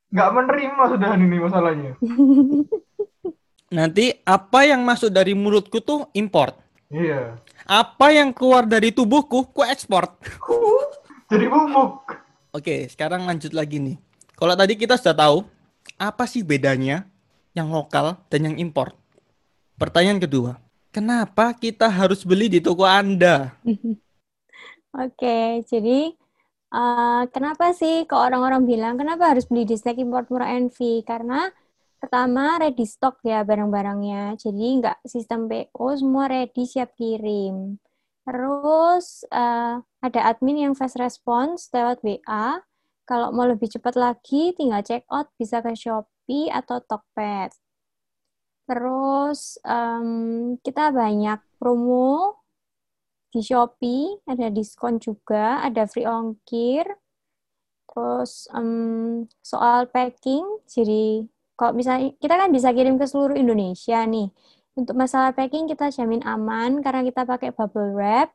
nggak menerima sudah ini masalahnya. (laughs) Nanti apa yang masuk dari mulutku tuh import. Iya. Apa yang keluar dari tubuhku, ku ekspor. (laughs) Jadi bubuk. Oke, sekarang lanjut lagi nih. Kalau tadi kita sudah tahu, apa sih bedanya yang lokal dan yang impor? Pertanyaan kedua, kenapa kita harus beli di toko Anda? (laughs) Oke, jadi eh, kenapa sih kok orang-orang bilang kenapa harus beli di snack import murah NV? Karena pertama ready stock ya barang-barangnya, jadi nggak sistem PO semua ready siap kirim. Terus eh, ada admin yang fast response lewat WA. Kalau mau lebih cepat lagi, tinggal check out bisa ke Shopee atau Tokped. Terus em, kita banyak promo di Shopee ada diskon juga, ada free ongkir. Terus em, soal packing, jadi kalau misalnya kita kan bisa kirim ke seluruh Indonesia nih. Untuk masalah packing kita jamin aman karena kita pakai bubble wrap.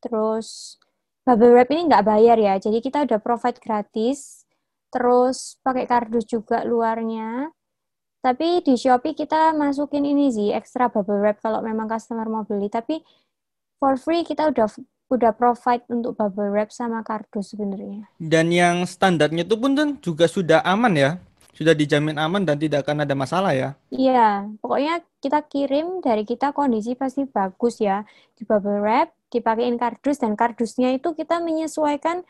Terus bubble wrap ini nggak bayar ya, jadi kita udah provide gratis. Terus pakai kardus juga luarnya. Tapi di Shopee kita masukin ini sih extra bubble wrap kalau memang customer mau beli. Tapi for free kita udah udah provide untuk bubble wrap sama kardus sebenarnya. Dan yang standarnya itu pun juga sudah aman ya. Sudah dijamin aman dan tidak akan ada masalah ya. Iya, pokoknya kita kirim dari kita kondisi pasti bagus ya. Di bubble wrap, dipakein kardus dan kardusnya itu kita menyesuaikan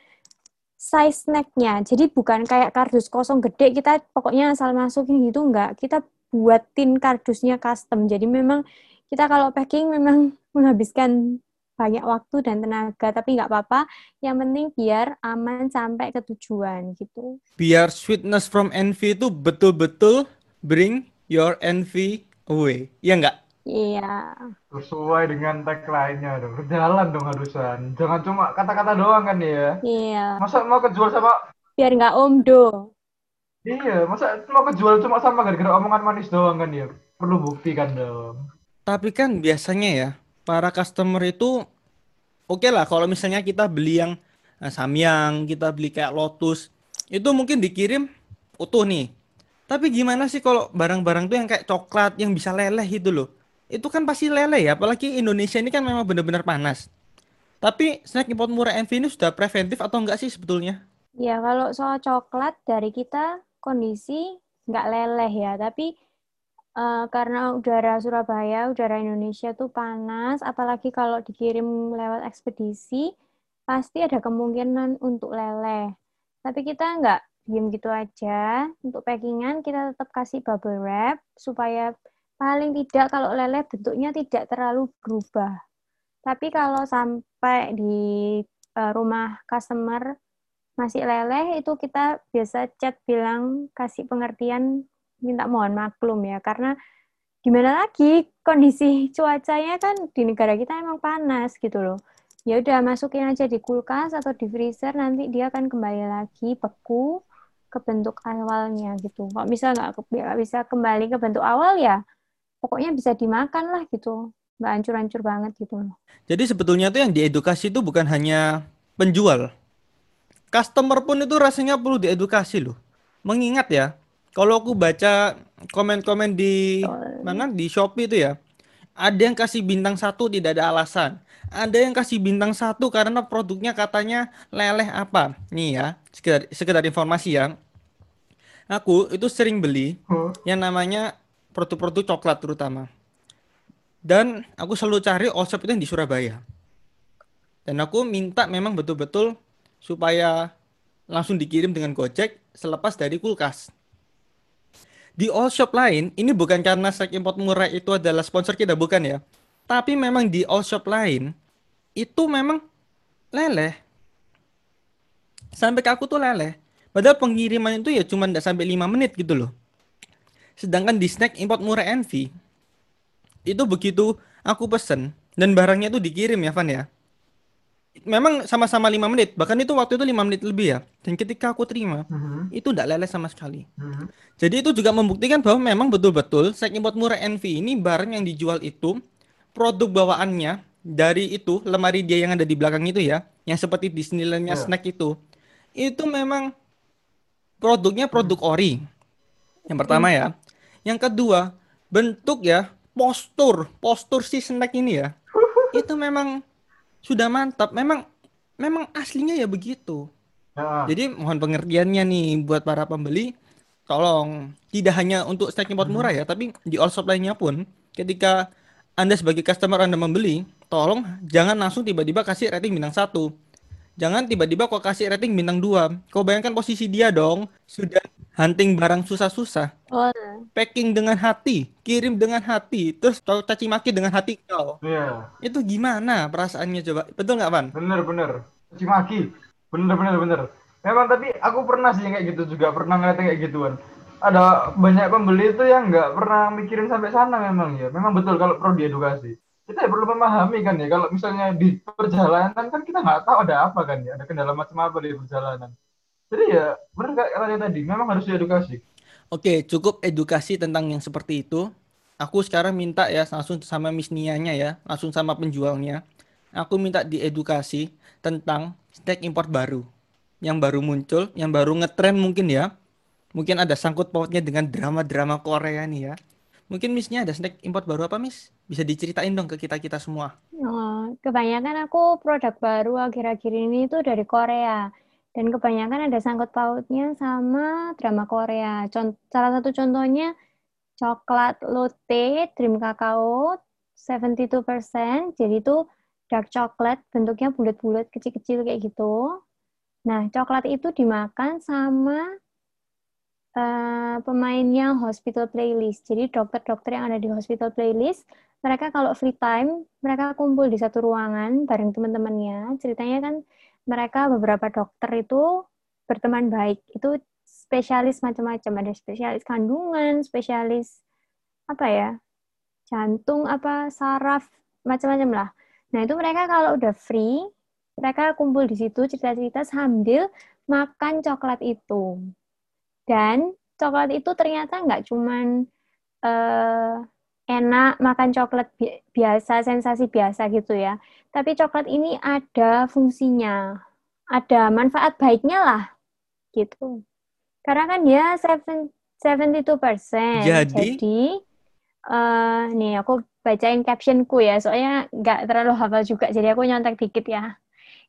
size snacknya. Jadi bukan kayak kardus kosong gede kita pokoknya asal masukin gitu enggak. Kita buatin kardusnya custom. Jadi memang kita kalau packing memang (laughs) menghabiskan banyak waktu dan tenaga, tapi nggak apa-apa. Yang penting biar aman sampai ke tujuan gitu. Biar sweetness from envy itu betul-betul bring your envy away. Iya nggak? Iya. Sesuai dengan tagline-nya dong. Berjalan dong harusan. Jangan cuma kata-kata doang kan ya. Iya. Masa mau kejual sama Biar nggak omdo. Iya, masa mau kejual cuma sama gara-gara omongan manis doang kan ya. Perlu bukti kan dong. Tapi kan biasanya ya, para customer itu oke lah kalau misalnya kita beli yang eh, Samyang, kita beli kayak Lotus, itu mungkin dikirim utuh nih. Tapi gimana sih kalau barang-barang tuh yang kayak coklat yang bisa leleh gitu loh. Itu kan pasti leleh ya, apalagi Indonesia ini kan memang benar-benar panas. Tapi snack import murah MV ini sudah preventif atau enggak sih sebetulnya? Ya, kalau soal coklat dari kita kondisi nggak leleh ya, tapi eh, karena udara Surabaya, udara Indonesia tuh panas, apalagi kalau dikirim lewat ekspedisi, pasti ada kemungkinan untuk leleh. Tapi kita nggak diem gitu aja. Untuk packingan kita tetap kasih bubble wrap supaya paling tidak kalau leleh bentuknya tidak terlalu berubah. Tapi kalau sampai di eh, rumah customer masih leleh itu kita biasa chat bilang kasih pengertian minta mohon maklum ya karena gimana lagi kondisi cuacanya kan di negara kita emang panas gitu loh. Ya udah masukin aja di kulkas atau di freezer nanti dia akan kembali lagi beku ke bentuk awalnya gitu. Kalau bisa nggak bisa kembali ke bentuk awal ya? Pokoknya bisa dimakan lah gitu. Nggak hancur-hancur banget gitu loh. Jadi sebetulnya tuh yang diedukasi itu bukan hanya penjual. Customer pun itu rasanya perlu diedukasi loh. Mengingat ya, kalau aku baca komen-komen di Betul. mana di Shopee itu ya, ada yang kasih bintang satu tidak ada alasan. Ada yang kasih bintang satu karena produknya katanya leleh apa. Nih ya, sekedar, sekedar informasi ya. Aku itu sering beli Huh? yang namanya produk-produk coklat terutama. Dan aku selalu cari all shop itu yang di Surabaya. Dan aku minta memang betul-betul supaya langsung dikirim dengan Gojek selepas dari kulkas. Di all shop lain, ini bukan karena Snack Import Murah itu adalah sponsor kita, bukan ya. Tapi memang di all shop lain, itu memang leleh. Sampai ke aku tuh leleh. Padahal pengiriman itu ya cuma nggak sampai 5 menit gitu loh. Sedangkan di Snack Import Murah Envy, itu begitu aku pesen, dan barangnya itu dikirim ya, Van ya. Memang sama-sama 5 menit, bahkan itu waktu itu 5 menit lebih ya. Dan ketika aku terima, Mhm, itu tidak leleh sama sekali. mhm. Jadi itu juga membuktikan bahwa memang betul-betul Snack Import Murah NV ini barang yang dijual itu produk bawaannya dari itu lemari dia yang ada di belakang itu ya, yang seperti Disneyland-nya Ya. snack itu. Itu memang produknya produk ori. Yang pertama ya. Yang kedua, bentuk ya, postur, postur si snack ini ya. (laughs) Itu memang sudah mantap. Memang memang aslinya ya begitu. Ya, Jadi mohon pengertiannya nih buat para pembeli, tolong tidak hanya untuk snack import murah ya, tapi di all shop lainnya pun ketika Anda sebagai customer Anda membeli, tolong jangan langsung tiba-tiba kasih rating bintang satu. Jangan tiba-tiba kok kasih rating bintang dua. Kau bayangkan posisi dia dong, sudah hunting barang susah-susah, oh packing dengan hati, kirim dengan hati, terus kau caci maki dengan hati kau. Iya, Itu gimana perasaannya coba? Betul nggak, Van? bener bener. Cuci maki, bener bener bener. Memang tapi aku pernah sih kayak gitu juga, pernah ngeliat kayak gituan. Ada banyak pembeli itu yang nggak pernah mikirin sampai sana memang ya. Memang betul kalau perlu diedukasi. kita ya perlu memahami kan ya kalau misalnya di perjalanan kan kita nggak tahu ada apa kan ya ada kendala macam apa di perjalanan jadi ya benar kayak kata tadi memang harus diedukasi Oke, cukup edukasi tentang yang seperti itu. Aku sekarang minta ya langsung sama Miss Nianya ya, langsung sama penjualnya. Aku minta diedukasi tentang snack import baru. Yang baru muncul, yang baru ngetren mungkin ya. Mungkin ada sangkut pautnya dengan drama-drama Korea nih ya. Mungkin Missnya ada snack import baru apa Miss? Bisa diceritain dong ke kita-kita semua. Oh, kebanyakan aku produk baru akhir-akhir ini itu dari Korea. Dan kebanyakan ada sangkut pautnya sama drama Korea. Con- salah satu contohnya coklat latte dream kakao 72%. Jadi itu dark chocolate bentuknya bulat-bulat kecil-kecil kayak gitu. Nah, coklat itu dimakan sama eh, pemainnya hospital playlist. Jadi dokter-dokter yang ada di hospital playlist, mereka kalau free time, mereka kumpul di satu ruangan bareng teman-temannya. Ceritanya kan mereka beberapa dokter itu berteman baik. Itu spesialis macam-macam. Ada spesialis kandungan, spesialis apa ya? Jantung apa saraf macam-macam lah. Nah, itu mereka kalau udah free, mereka kumpul di situ cerita-cerita sambil makan coklat itu. Dan coklat itu ternyata nggak cuman eh, enak makan coklat bi- biasa, sensasi biasa gitu ya. Tapi coklat ini ada fungsinya, ada manfaat baiknya lah, gitu. Karena kan dia seven- 72%. Jadi? Jadi, eh, nih aku bacain captionku ya, soalnya nggak terlalu hafal juga, jadi aku nyontek dikit ya.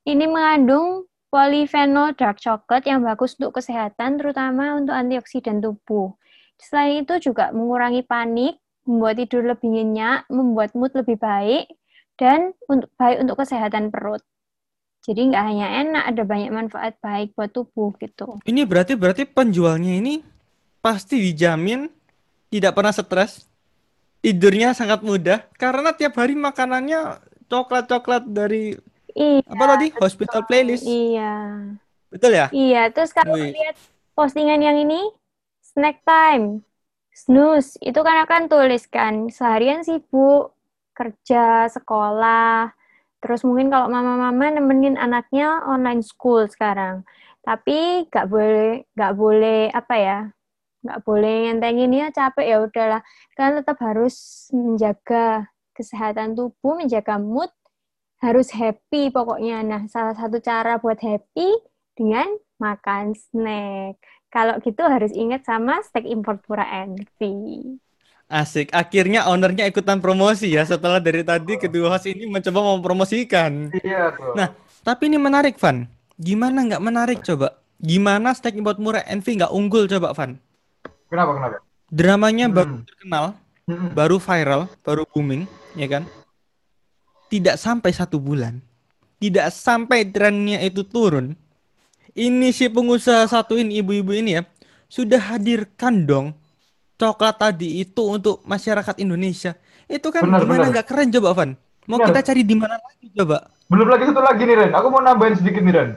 Ini mengandung polyphenol dark chocolate yang bagus untuk kesehatan, terutama untuk antioksidan tubuh. Selain itu juga mengurangi panik, membuat tidur lebih nyenyak, membuat mood lebih baik, dan untuk baik untuk kesehatan perut. Jadi nggak hanya enak, ada banyak manfaat baik buat tubuh gitu. Ini berarti berarti penjualnya ini pasti dijamin tidak pernah stres. Tidurnya sangat mudah karena tiap hari makanannya coklat-coklat dari Iya, apa tadi? Hospital playlist. iya, Betul ya? iya. Terus kalau lihat postingan yang ini, snack time, snooze, itu kan akan tuliskan seharian sibuk kerja, sekolah, terus mungkin kalau mama-mama nemenin anaknya online school sekarang. Tapi nggak boleh, nggak boleh apa ya, nggak boleh ngentengin ya capek ya udahlah. Kan tetap harus menjaga kesehatan tubuh, menjaga mood, harus happy pokoknya. Nah, salah satu cara buat happy dengan makan snack. Kalau gitu harus ingat sama snack import pura Envy. Asik. Akhirnya ownernya ikutan promosi ya setelah dari tadi kedua host ini mencoba mempromosikan. iya tuh Nah, tapi ini menarik, Van. Gimana nggak menarik coba? Gimana snack import murah Envy nggak unggul coba, Van? kenapa kenapa Dramanya baru Hmm. terkenal, Hmm. baru viral, baru booming, ya kan? Tidak sampai satu bulan, tidak sampai trennya itu turun. Ini si pengusaha satu ini, ibu-ibu ini ya, sudah hadirkan dong coklat tadi itu untuk masyarakat Indonesia. Itu kan Benar, gimana nggak keren coba, Van? Mau Benar. kita cari di mana lagi coba? belum lagi satu lagi nih Ren aku mau nambahin sedikit nih Ren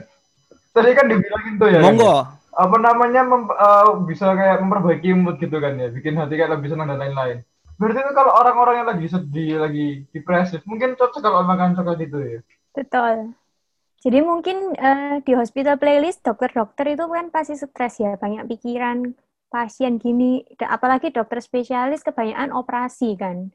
tadi kan dibilangin tuh ya Monggo. apa namanya mem- eh, bisa kayak memperbaiki mood gitu kan ya bikin hati kayak lebih senang dan lain-lain berarti itu kalau orang-orang yang lagi sedih lagi depresif mungkin cocok kalau makan coklat itu ya Betul. Jadi mungkin eh, di hospital playlist dokter-dokter itu kan pasti stres ya, banyak pikiran pasien gini, apalagi dokter spesialis kebanyakan operasi kan.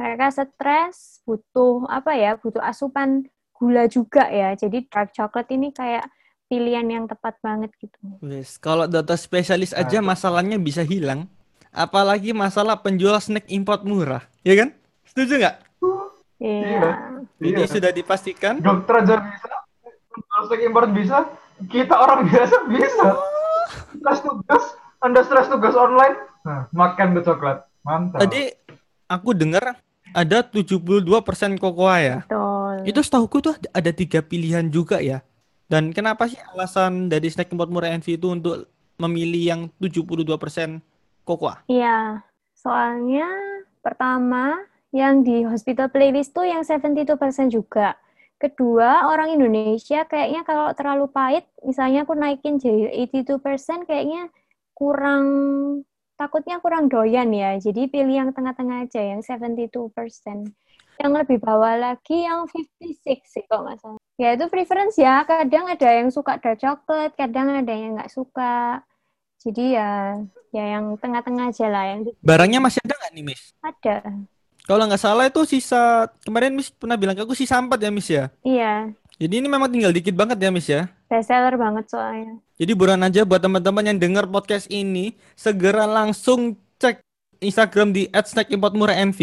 Mereka stres, butuh apa ya, butuh asupan gula juga ya. Jadi dark chocolate ini kayak pilihan yang tepat banget gitu. Wes, kalau dokter spesialis aja Nah, masalahnya bisa hilang, apalagi masalah penjual snack import murah, ya kan? Setuju nggak? iya Iya. Jadi iya sudah dipastikan. dokter aja bisa kalau import bisa kita orang biasa bisa stres tugas anda stres tugas online nah, makan tuh coklat mantap Tadi aku dengar ada 72% kokoa ya. Betul. Itu setahuku tuh ada tiga pilihan juga ya. Dan kenapa sih alasan dari snack import murah NV itu untuk memilih yang 72% kokoa? Iya, soalnya pertama yang di hospital playlist tuh yang 72% juga. Kedua, orang Indonesia kayaknya kalau terlalu pahit, misalnya aku naikin jadi 82%, kayaknya kurang, takutnya kurang doyan ya. Jadi pilih yang tengah-tengah aja, yang 72%. yang lebih bawah lagi yang 56 sih kalau nggak salah. Ya itu preference ya. Kadang ada yang suka dark chocolate, kadang ada yang nggak suka. Jadi ya ya yang tengah-tengah aja lah yang Barangnya masih ada nggak nih, Miss? ada. Kalau nggak salah itu sisa kemarin Miss pernah bilang ke aku sisa 4 ya, Miss ya. Iya, Jadi ini memang tinggal dikit banget ya, Miss ya. best seller banget soalnya. Jadi buruan aja buat teman-teman yang dengar podcast ini, segera langsung cek Instagram di @snackimportmurahmv,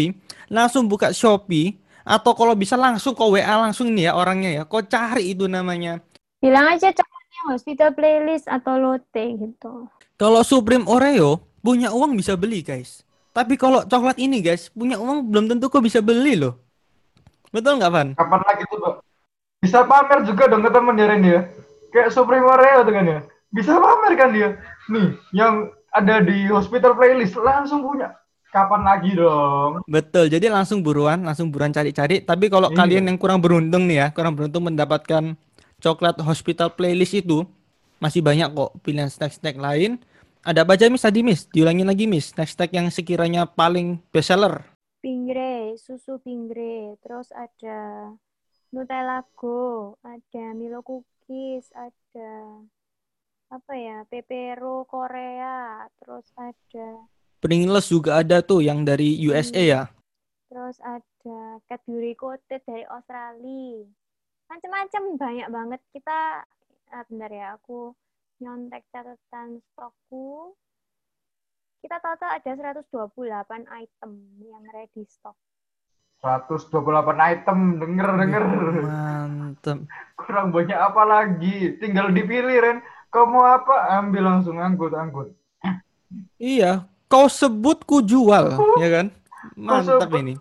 langsung buka Shopee atau kalau bisa langsung kau WA langsung nih ya orangnya ya. Kau cari itu namanya. Bilang aja coklatnya hospital playlist atau lotte gitu. Kalau Supreme Oreo punya uang bisa beli, guys. Tapi kalau coklat ini, guys, punya uang belum tentu kau bisa beli loh. Betul nggak, Van? Kapan lagi tuh, Pak? Bisa pamer juga dong ke temen ya, Ren ya. Kayak Supreme Oreo tuh kan ya. Bisa pamer kan dia. Nih, yang ada di hospital playlist langsung punya. Kapan lagi dong? Betul, jadi langsung buruan, langsung buruan cari-cari. Tapi kalau Iya. kalian yang kurang beruntung nih ya, kurang beruntung mendapatkan coklat hospital playlist itu, masih banyak kok pilihan snack-snack lain. Ada apa aja Miss tadi Miss? Diulangin lagi Miss, snack-snack yang sekiranya paling best seller. Pingre, susu pingre, terus ada Nutella Go, ada Milo cookies, ada apa ya, Pepero Korea, terus ada Pringles juga ada tuh yang dari USA ya. terus ada Cadbury Coated dari Australia. Macam-macam banyak banget. Kita ah, bentar ya, aku nyontek catatan stokku. Kita total ada 128 item yang ready stock. 128 item, denger denger. Mantep. (laughs) Kurang banyak apa lagi? Tinggal dipilih, Ren. Kau mau apa? Ambil langsung angkut angkut. Iya, kau sebut ku jual, ya kan? Mantap ini.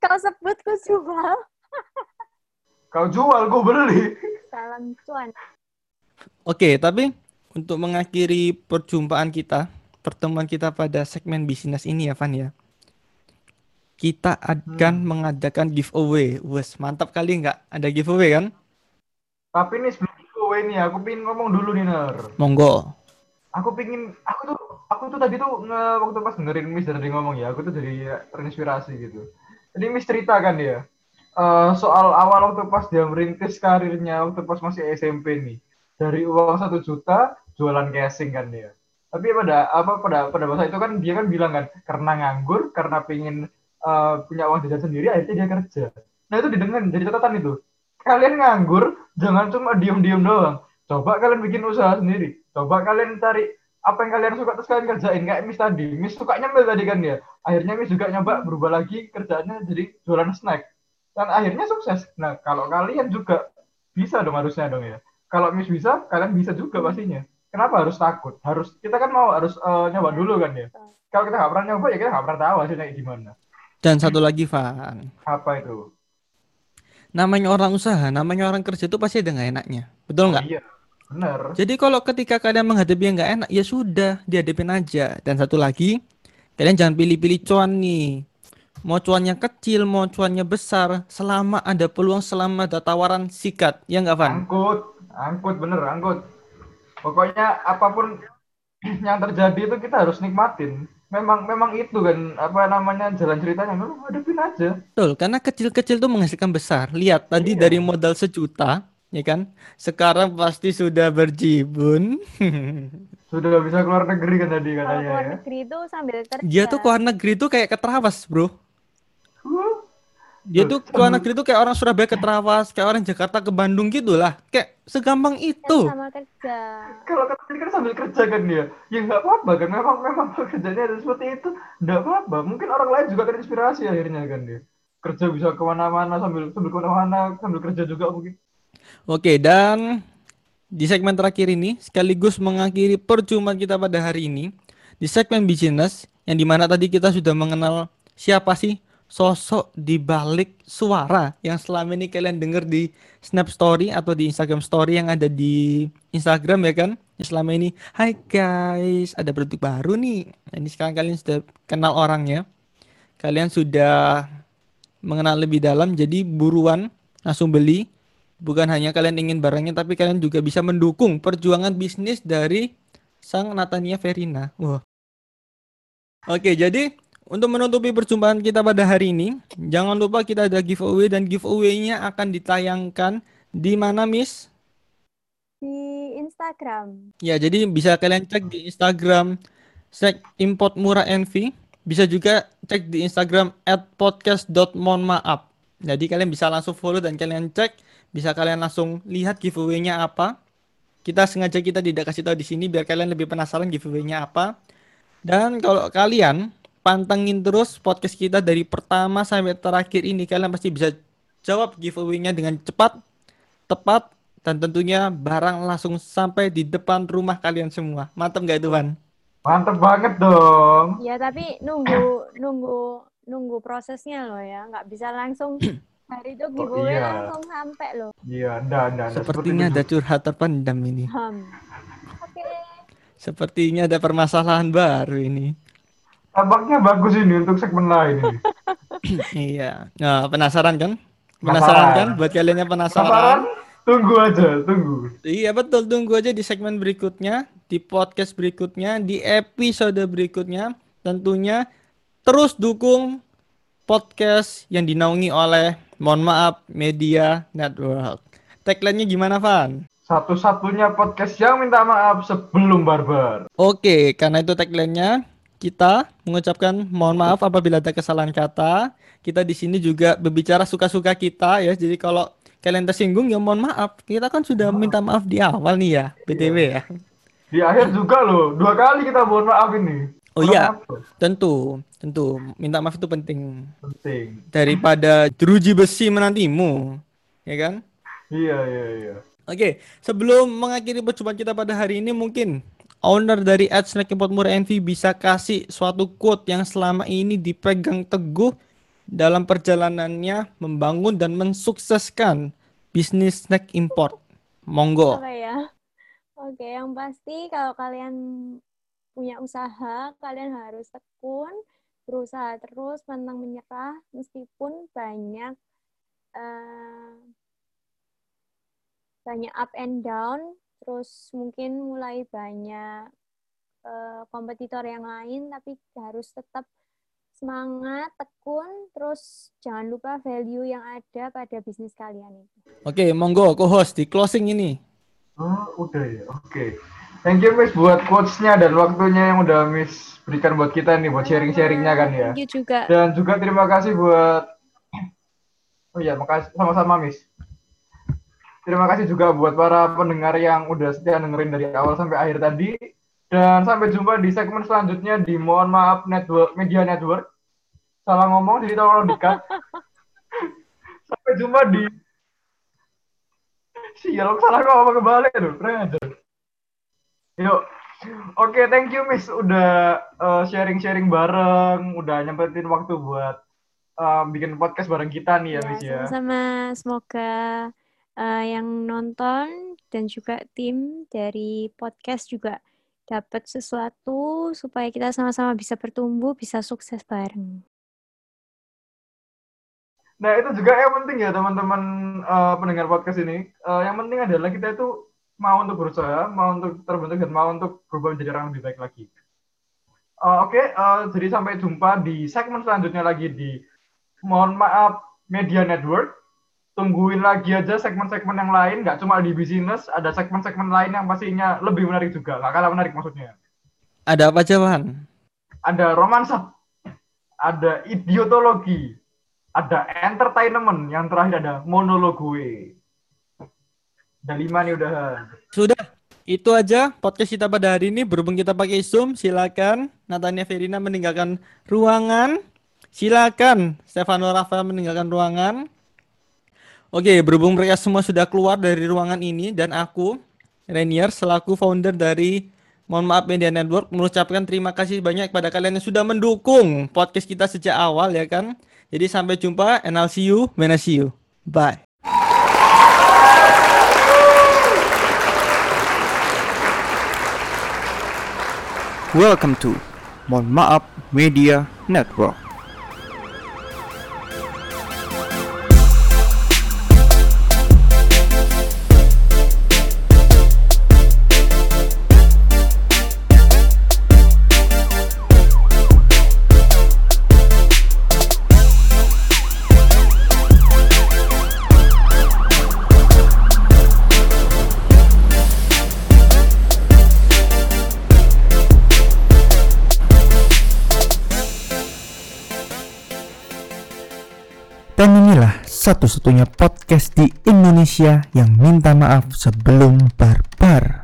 Kau sebut ku jual. Kau jual, gue beli. Salam cuan. Oke, tapi untuk mengakhiri perjumpaan kita, pertemuan kita pada segmen bisnis ini ya, Van ya. Kita akan Hmm. mengadakan giveaway. Wes, mantap kali nggak? Ada giveaway kan? Tapi nih sebelum giveaway nih, aku pingin ngomong dulu nih, Ner. Monggo. Aku pingin, aku tuh, aku tuh tadi tuh nge, waktu pas dengerin Miss dari ngomong ya, aku tuh jadi terinspirasi gitu. Jadi Miss cerita kan dia, eh, soal awal waktu pas dia merintis karirnya, waktu pas masih SMP nih, dari uang satu juta jualan casing kan dia. Tapi pada apa pada pada masa itu kan dia kan bilang kan karena nganggur, karena pingin eh, punya uang jajan sendiri, akhirnya dia kerja. Nah itu didengar jadi catatan itu. Kalian nganggur, jangan cuma diem-diem doang. Coba kalian bikin usaha sendiri. Coba kalian cari apa yang kalian suka terus kalian kerjain kayak Miss tadi. Miss suka nyemil tadi kan ya. Akhirnya Miss juga nyoba berubah lagi kerjaannya jadi jualan snack. Dan akhirnya sukses. Nah, kalau kalian juga bisa dong harusnya dong ya. Kalau Miss bisa, kalian bisa juga pastinya. Kenapa harus takut? Harus kita kan mau harus eh, nyoba dulu kan ya. Kalau kita nggak pernah nyoba ya kita nggak pernah tahu hasilnya gimana. Dan satu lagi, Van. Apa itu? Namanya orang usaha, namanya orang kerja itu pasti ada nggak enaknya. Betul nggak? Oh, iya, bener. Jadi kalau ketika kalian menghadapi yang nggak enak, ya sudah, dihadapin aja. Dan satu lagi, kalian jangan pilih-pilih cuan nih. Mau cuannya kecil, mau cuannya besar, selama ada peluang, selama ada tawaran, sikat. Ya nggak, Van? Angkut, angkut bener, angkut. Pokoknya apa pun (clears throat) yang terjadi itu kita harus nikmatin. Memang memang itu kan apa namanya jalan ceritanya. Lu hadapin aja. Betul, karena kecil-kecil tuh menghasilkan besar. Lihat, tadi Iya. dari modal sejuta, ya kan? Sekarang pasti sudah berjibun. (laughs) Sudah bisa keluar negeri kan tadi Kalau katanya keluar ya. negeri itu sambil kerja. Dia tuh keluar negeri tuh kayak ke Trawas, bro. Huh. Dia Loh, tuh keluar sambil- negeri tuh kayak orang Surabaya ke Trawas, kayak orang Jakarta ke Bandung gitu lah. Kayak segampang Kan itu. sama kerja. Kalau tadi kan sambil kerja kan dia. Ya nggak apa-apa kan. Memang memang pekerjaannya ada seperti itu. Nggak apa-apa. Mungkin orang lain juga terinspirasi akhirnya kan dia. Kerja bisa ke mana-mana sambil sambil ke mana-mana sambil kerja juga mungkin. Oke, dan di segmen terakhir ini sekaligus mengakhiri perjumpaan kita pada hari ini di segmen business yang di mana tadi kita sudah mengenal siapa sih sosok di balik suara yang selama ini kalian dengar di Snap Story atau di Instagram Story yang ada di Instagram ya kan? Yang selama ini, hai guys, ada produk baru nih. Nah, ini sekarang kalian sudah kenal orangnya. Kalian sudah mengenal lebih dalam, jadi buruan langsung beli. Bukan hanya kalian ingin barangnya, tapi kalian juga bisa mendukung perjuangan bisnis dari sang Natania Verina. Wah. Oke, jadi untuk menutupi perjumpaan kita pada hari ini, jangan lupa kita ada giveaway dan giveaway-nya akan ditayangkan di mana, Miss? Di Instagram. Ya, jadi bisa kalian cek di Instagram Sek Import Murah Envy. Bisa juga cek di Instagram at podcast.monmaap. Jadi kalian bisa langsung follow dan kalian cek. Bisa kalian langsung lihat giveaway-nya apa. Kita sengaja kita tidak kasih tahu di sini biar kalian lebih penasaran giveaway-nya apa. Dan kalau kalian pantengin terus podcast kita dari pertama sampai terakhir ini, kalian pasti bisa jawab giveaway-nya dengan cepat, tepat, dan tentunya barang langsung sampai di depan rumah kalian semua. Mantap nggak itu, Van? Mantep banget dong. Ya, tapi nunggu (coughs) nunggu nunggu prosesnya loh ya. Nggak bisa langsung (coughs) hari itu giveaway iya. langsung sampai loh. Iya, enggak, enggak, enggak. Sepertinya Seperti ada curhat terpendam ini. Hmm. Oke. Sepertinya ada permasalahan baru ini. Tampaknya bagus ini untuk segmen lain ini. (coughs) Iya. Nah, penasaran kan? Penasaran kan? Buat kalian yang Penasaran? penasaran. Tunggu aja, tunggu. Iya betul, tunggu aja di segmen berikutnya, di podcast berikutnya, di episode berikutnya. Tentunya terus dukung podcast yang dinaungi oleh, mohon maaf, Media Network. Tagline-nya gimana, Van? Satu-satunya podcast yang minta maaf sebelum barbar. Oke, karena itu tagline-nya, kita mengucapkan mohon maaf apabila ada kesalahan kata. Kita di sini juga berbicara suka-suka kita ya. Jadi kalau kalian tersinggung ya mohon maaf. Kita kan sudah minta maaf di awal nih ya, BTW ya. Di akhir juga loh, dua kali kita mohon maaf ini. Oh iya, tentu, tentu. Minta maaf itu penting Penting. daripada jeruji besi menantimu, ya kan? Iya, iya, iya. Oke, sebelum mengakhiri perjumpaan kita pada hari ini, mungkin owner dari Import Murah Envy bisa kasih suatu quote yang selama ini dipegang teguh dalam perjalanannya membangun dan mensukseskan bisnis snack import. Monggo. Apa ya? Oke, yang pasti kalau kalian punya usaha, kalian harus tekun, berusaha terus, pantang menyerah, meskipun banyak eh, banyak up and down, terus mungkin mulai banyak eh, kompetitor yang lain, tapi harus tetap semangat, tekun, terus jangan lupa value yang ada pada bisnis kalian itu. Oke, monggo co-host di closing ini. Oh, udah ya. Oke. Thank you Miss buat quotes-nya dan waktunya yang udah Miss berikan buat kita nih buat sharing-sharingnya kan ya. Thank you juga. Dan juga terima kasih buat Oh iya, makasih sama-sama Miss. Terima kasih juga buat para pendengar yang udah setia dengerin dari awal sampai akhir tadi. Dan sampai jumpa di segmen selanjutnya di Mohon Maaf Network Media Network. Salah ngomong jadi tolong di-cut. (laughs) sampai jumpa di Sial, salah ngomong kembali aduh, ajar. Yuk. Oke, thank you Miss udah uh, sharing-sharing bareng, udah nyempetin waktu buat uh, bikin podcast bareng kita nih ya, Ya, Miss ya. sama-sama. Semoga eh, yang nonton dan juga tim dari podcast juga dapat sesuatu supaya kita sama-sama bisa bertumbuh, bisa sukses bareng. Nah, itu juga yang penting ya teman-teman uh, pendengar podcast ini. Uh, yang penting adalah kita itu mau untuk berusaha, mau untuk terbentuk dan mau untuk berubah menjadi orang lebih baik lagi. Uh, Oke, uh, jadi sampai jumpa di segmen selanjutnya lagi di Mohon Maaf Media Network. Tungguin lagi aja segmen-segmen yang lain, nggak cuma di bisnis, ada segmen-segmen lain yang pastinya lebih menarik juga, nggak kalah menarik maksudnya. Ada apa aja, Van? Ada romansa, ada idiotologi, ada entertainment, yang terakhir ada monologue. Ada lima nih udah. Sudah, itu aja podcast kita pada hari ini. Berhubung kita pakai Zoom, silakan Natania Verina meninggalkan ruangan. Silakan Stefano Rafael meninggalkan ruangan. Oke, berhubung mereka semua sudah keluar dari ruangan ini dan aku, Renier, selaku founder dari Mohon Maaf Media Network, mengucapkan terima kasih banyak kepada kalian yang sudah mendukung podcast kita sejak awal ya kan. Jadi sampai jumpa and I'll see you when I see you. Bye. Welcome to Mohon Maaf Media Network. Dan inilah satu-satunya podcast di Indonesia yang minta maaf sebelum barbar.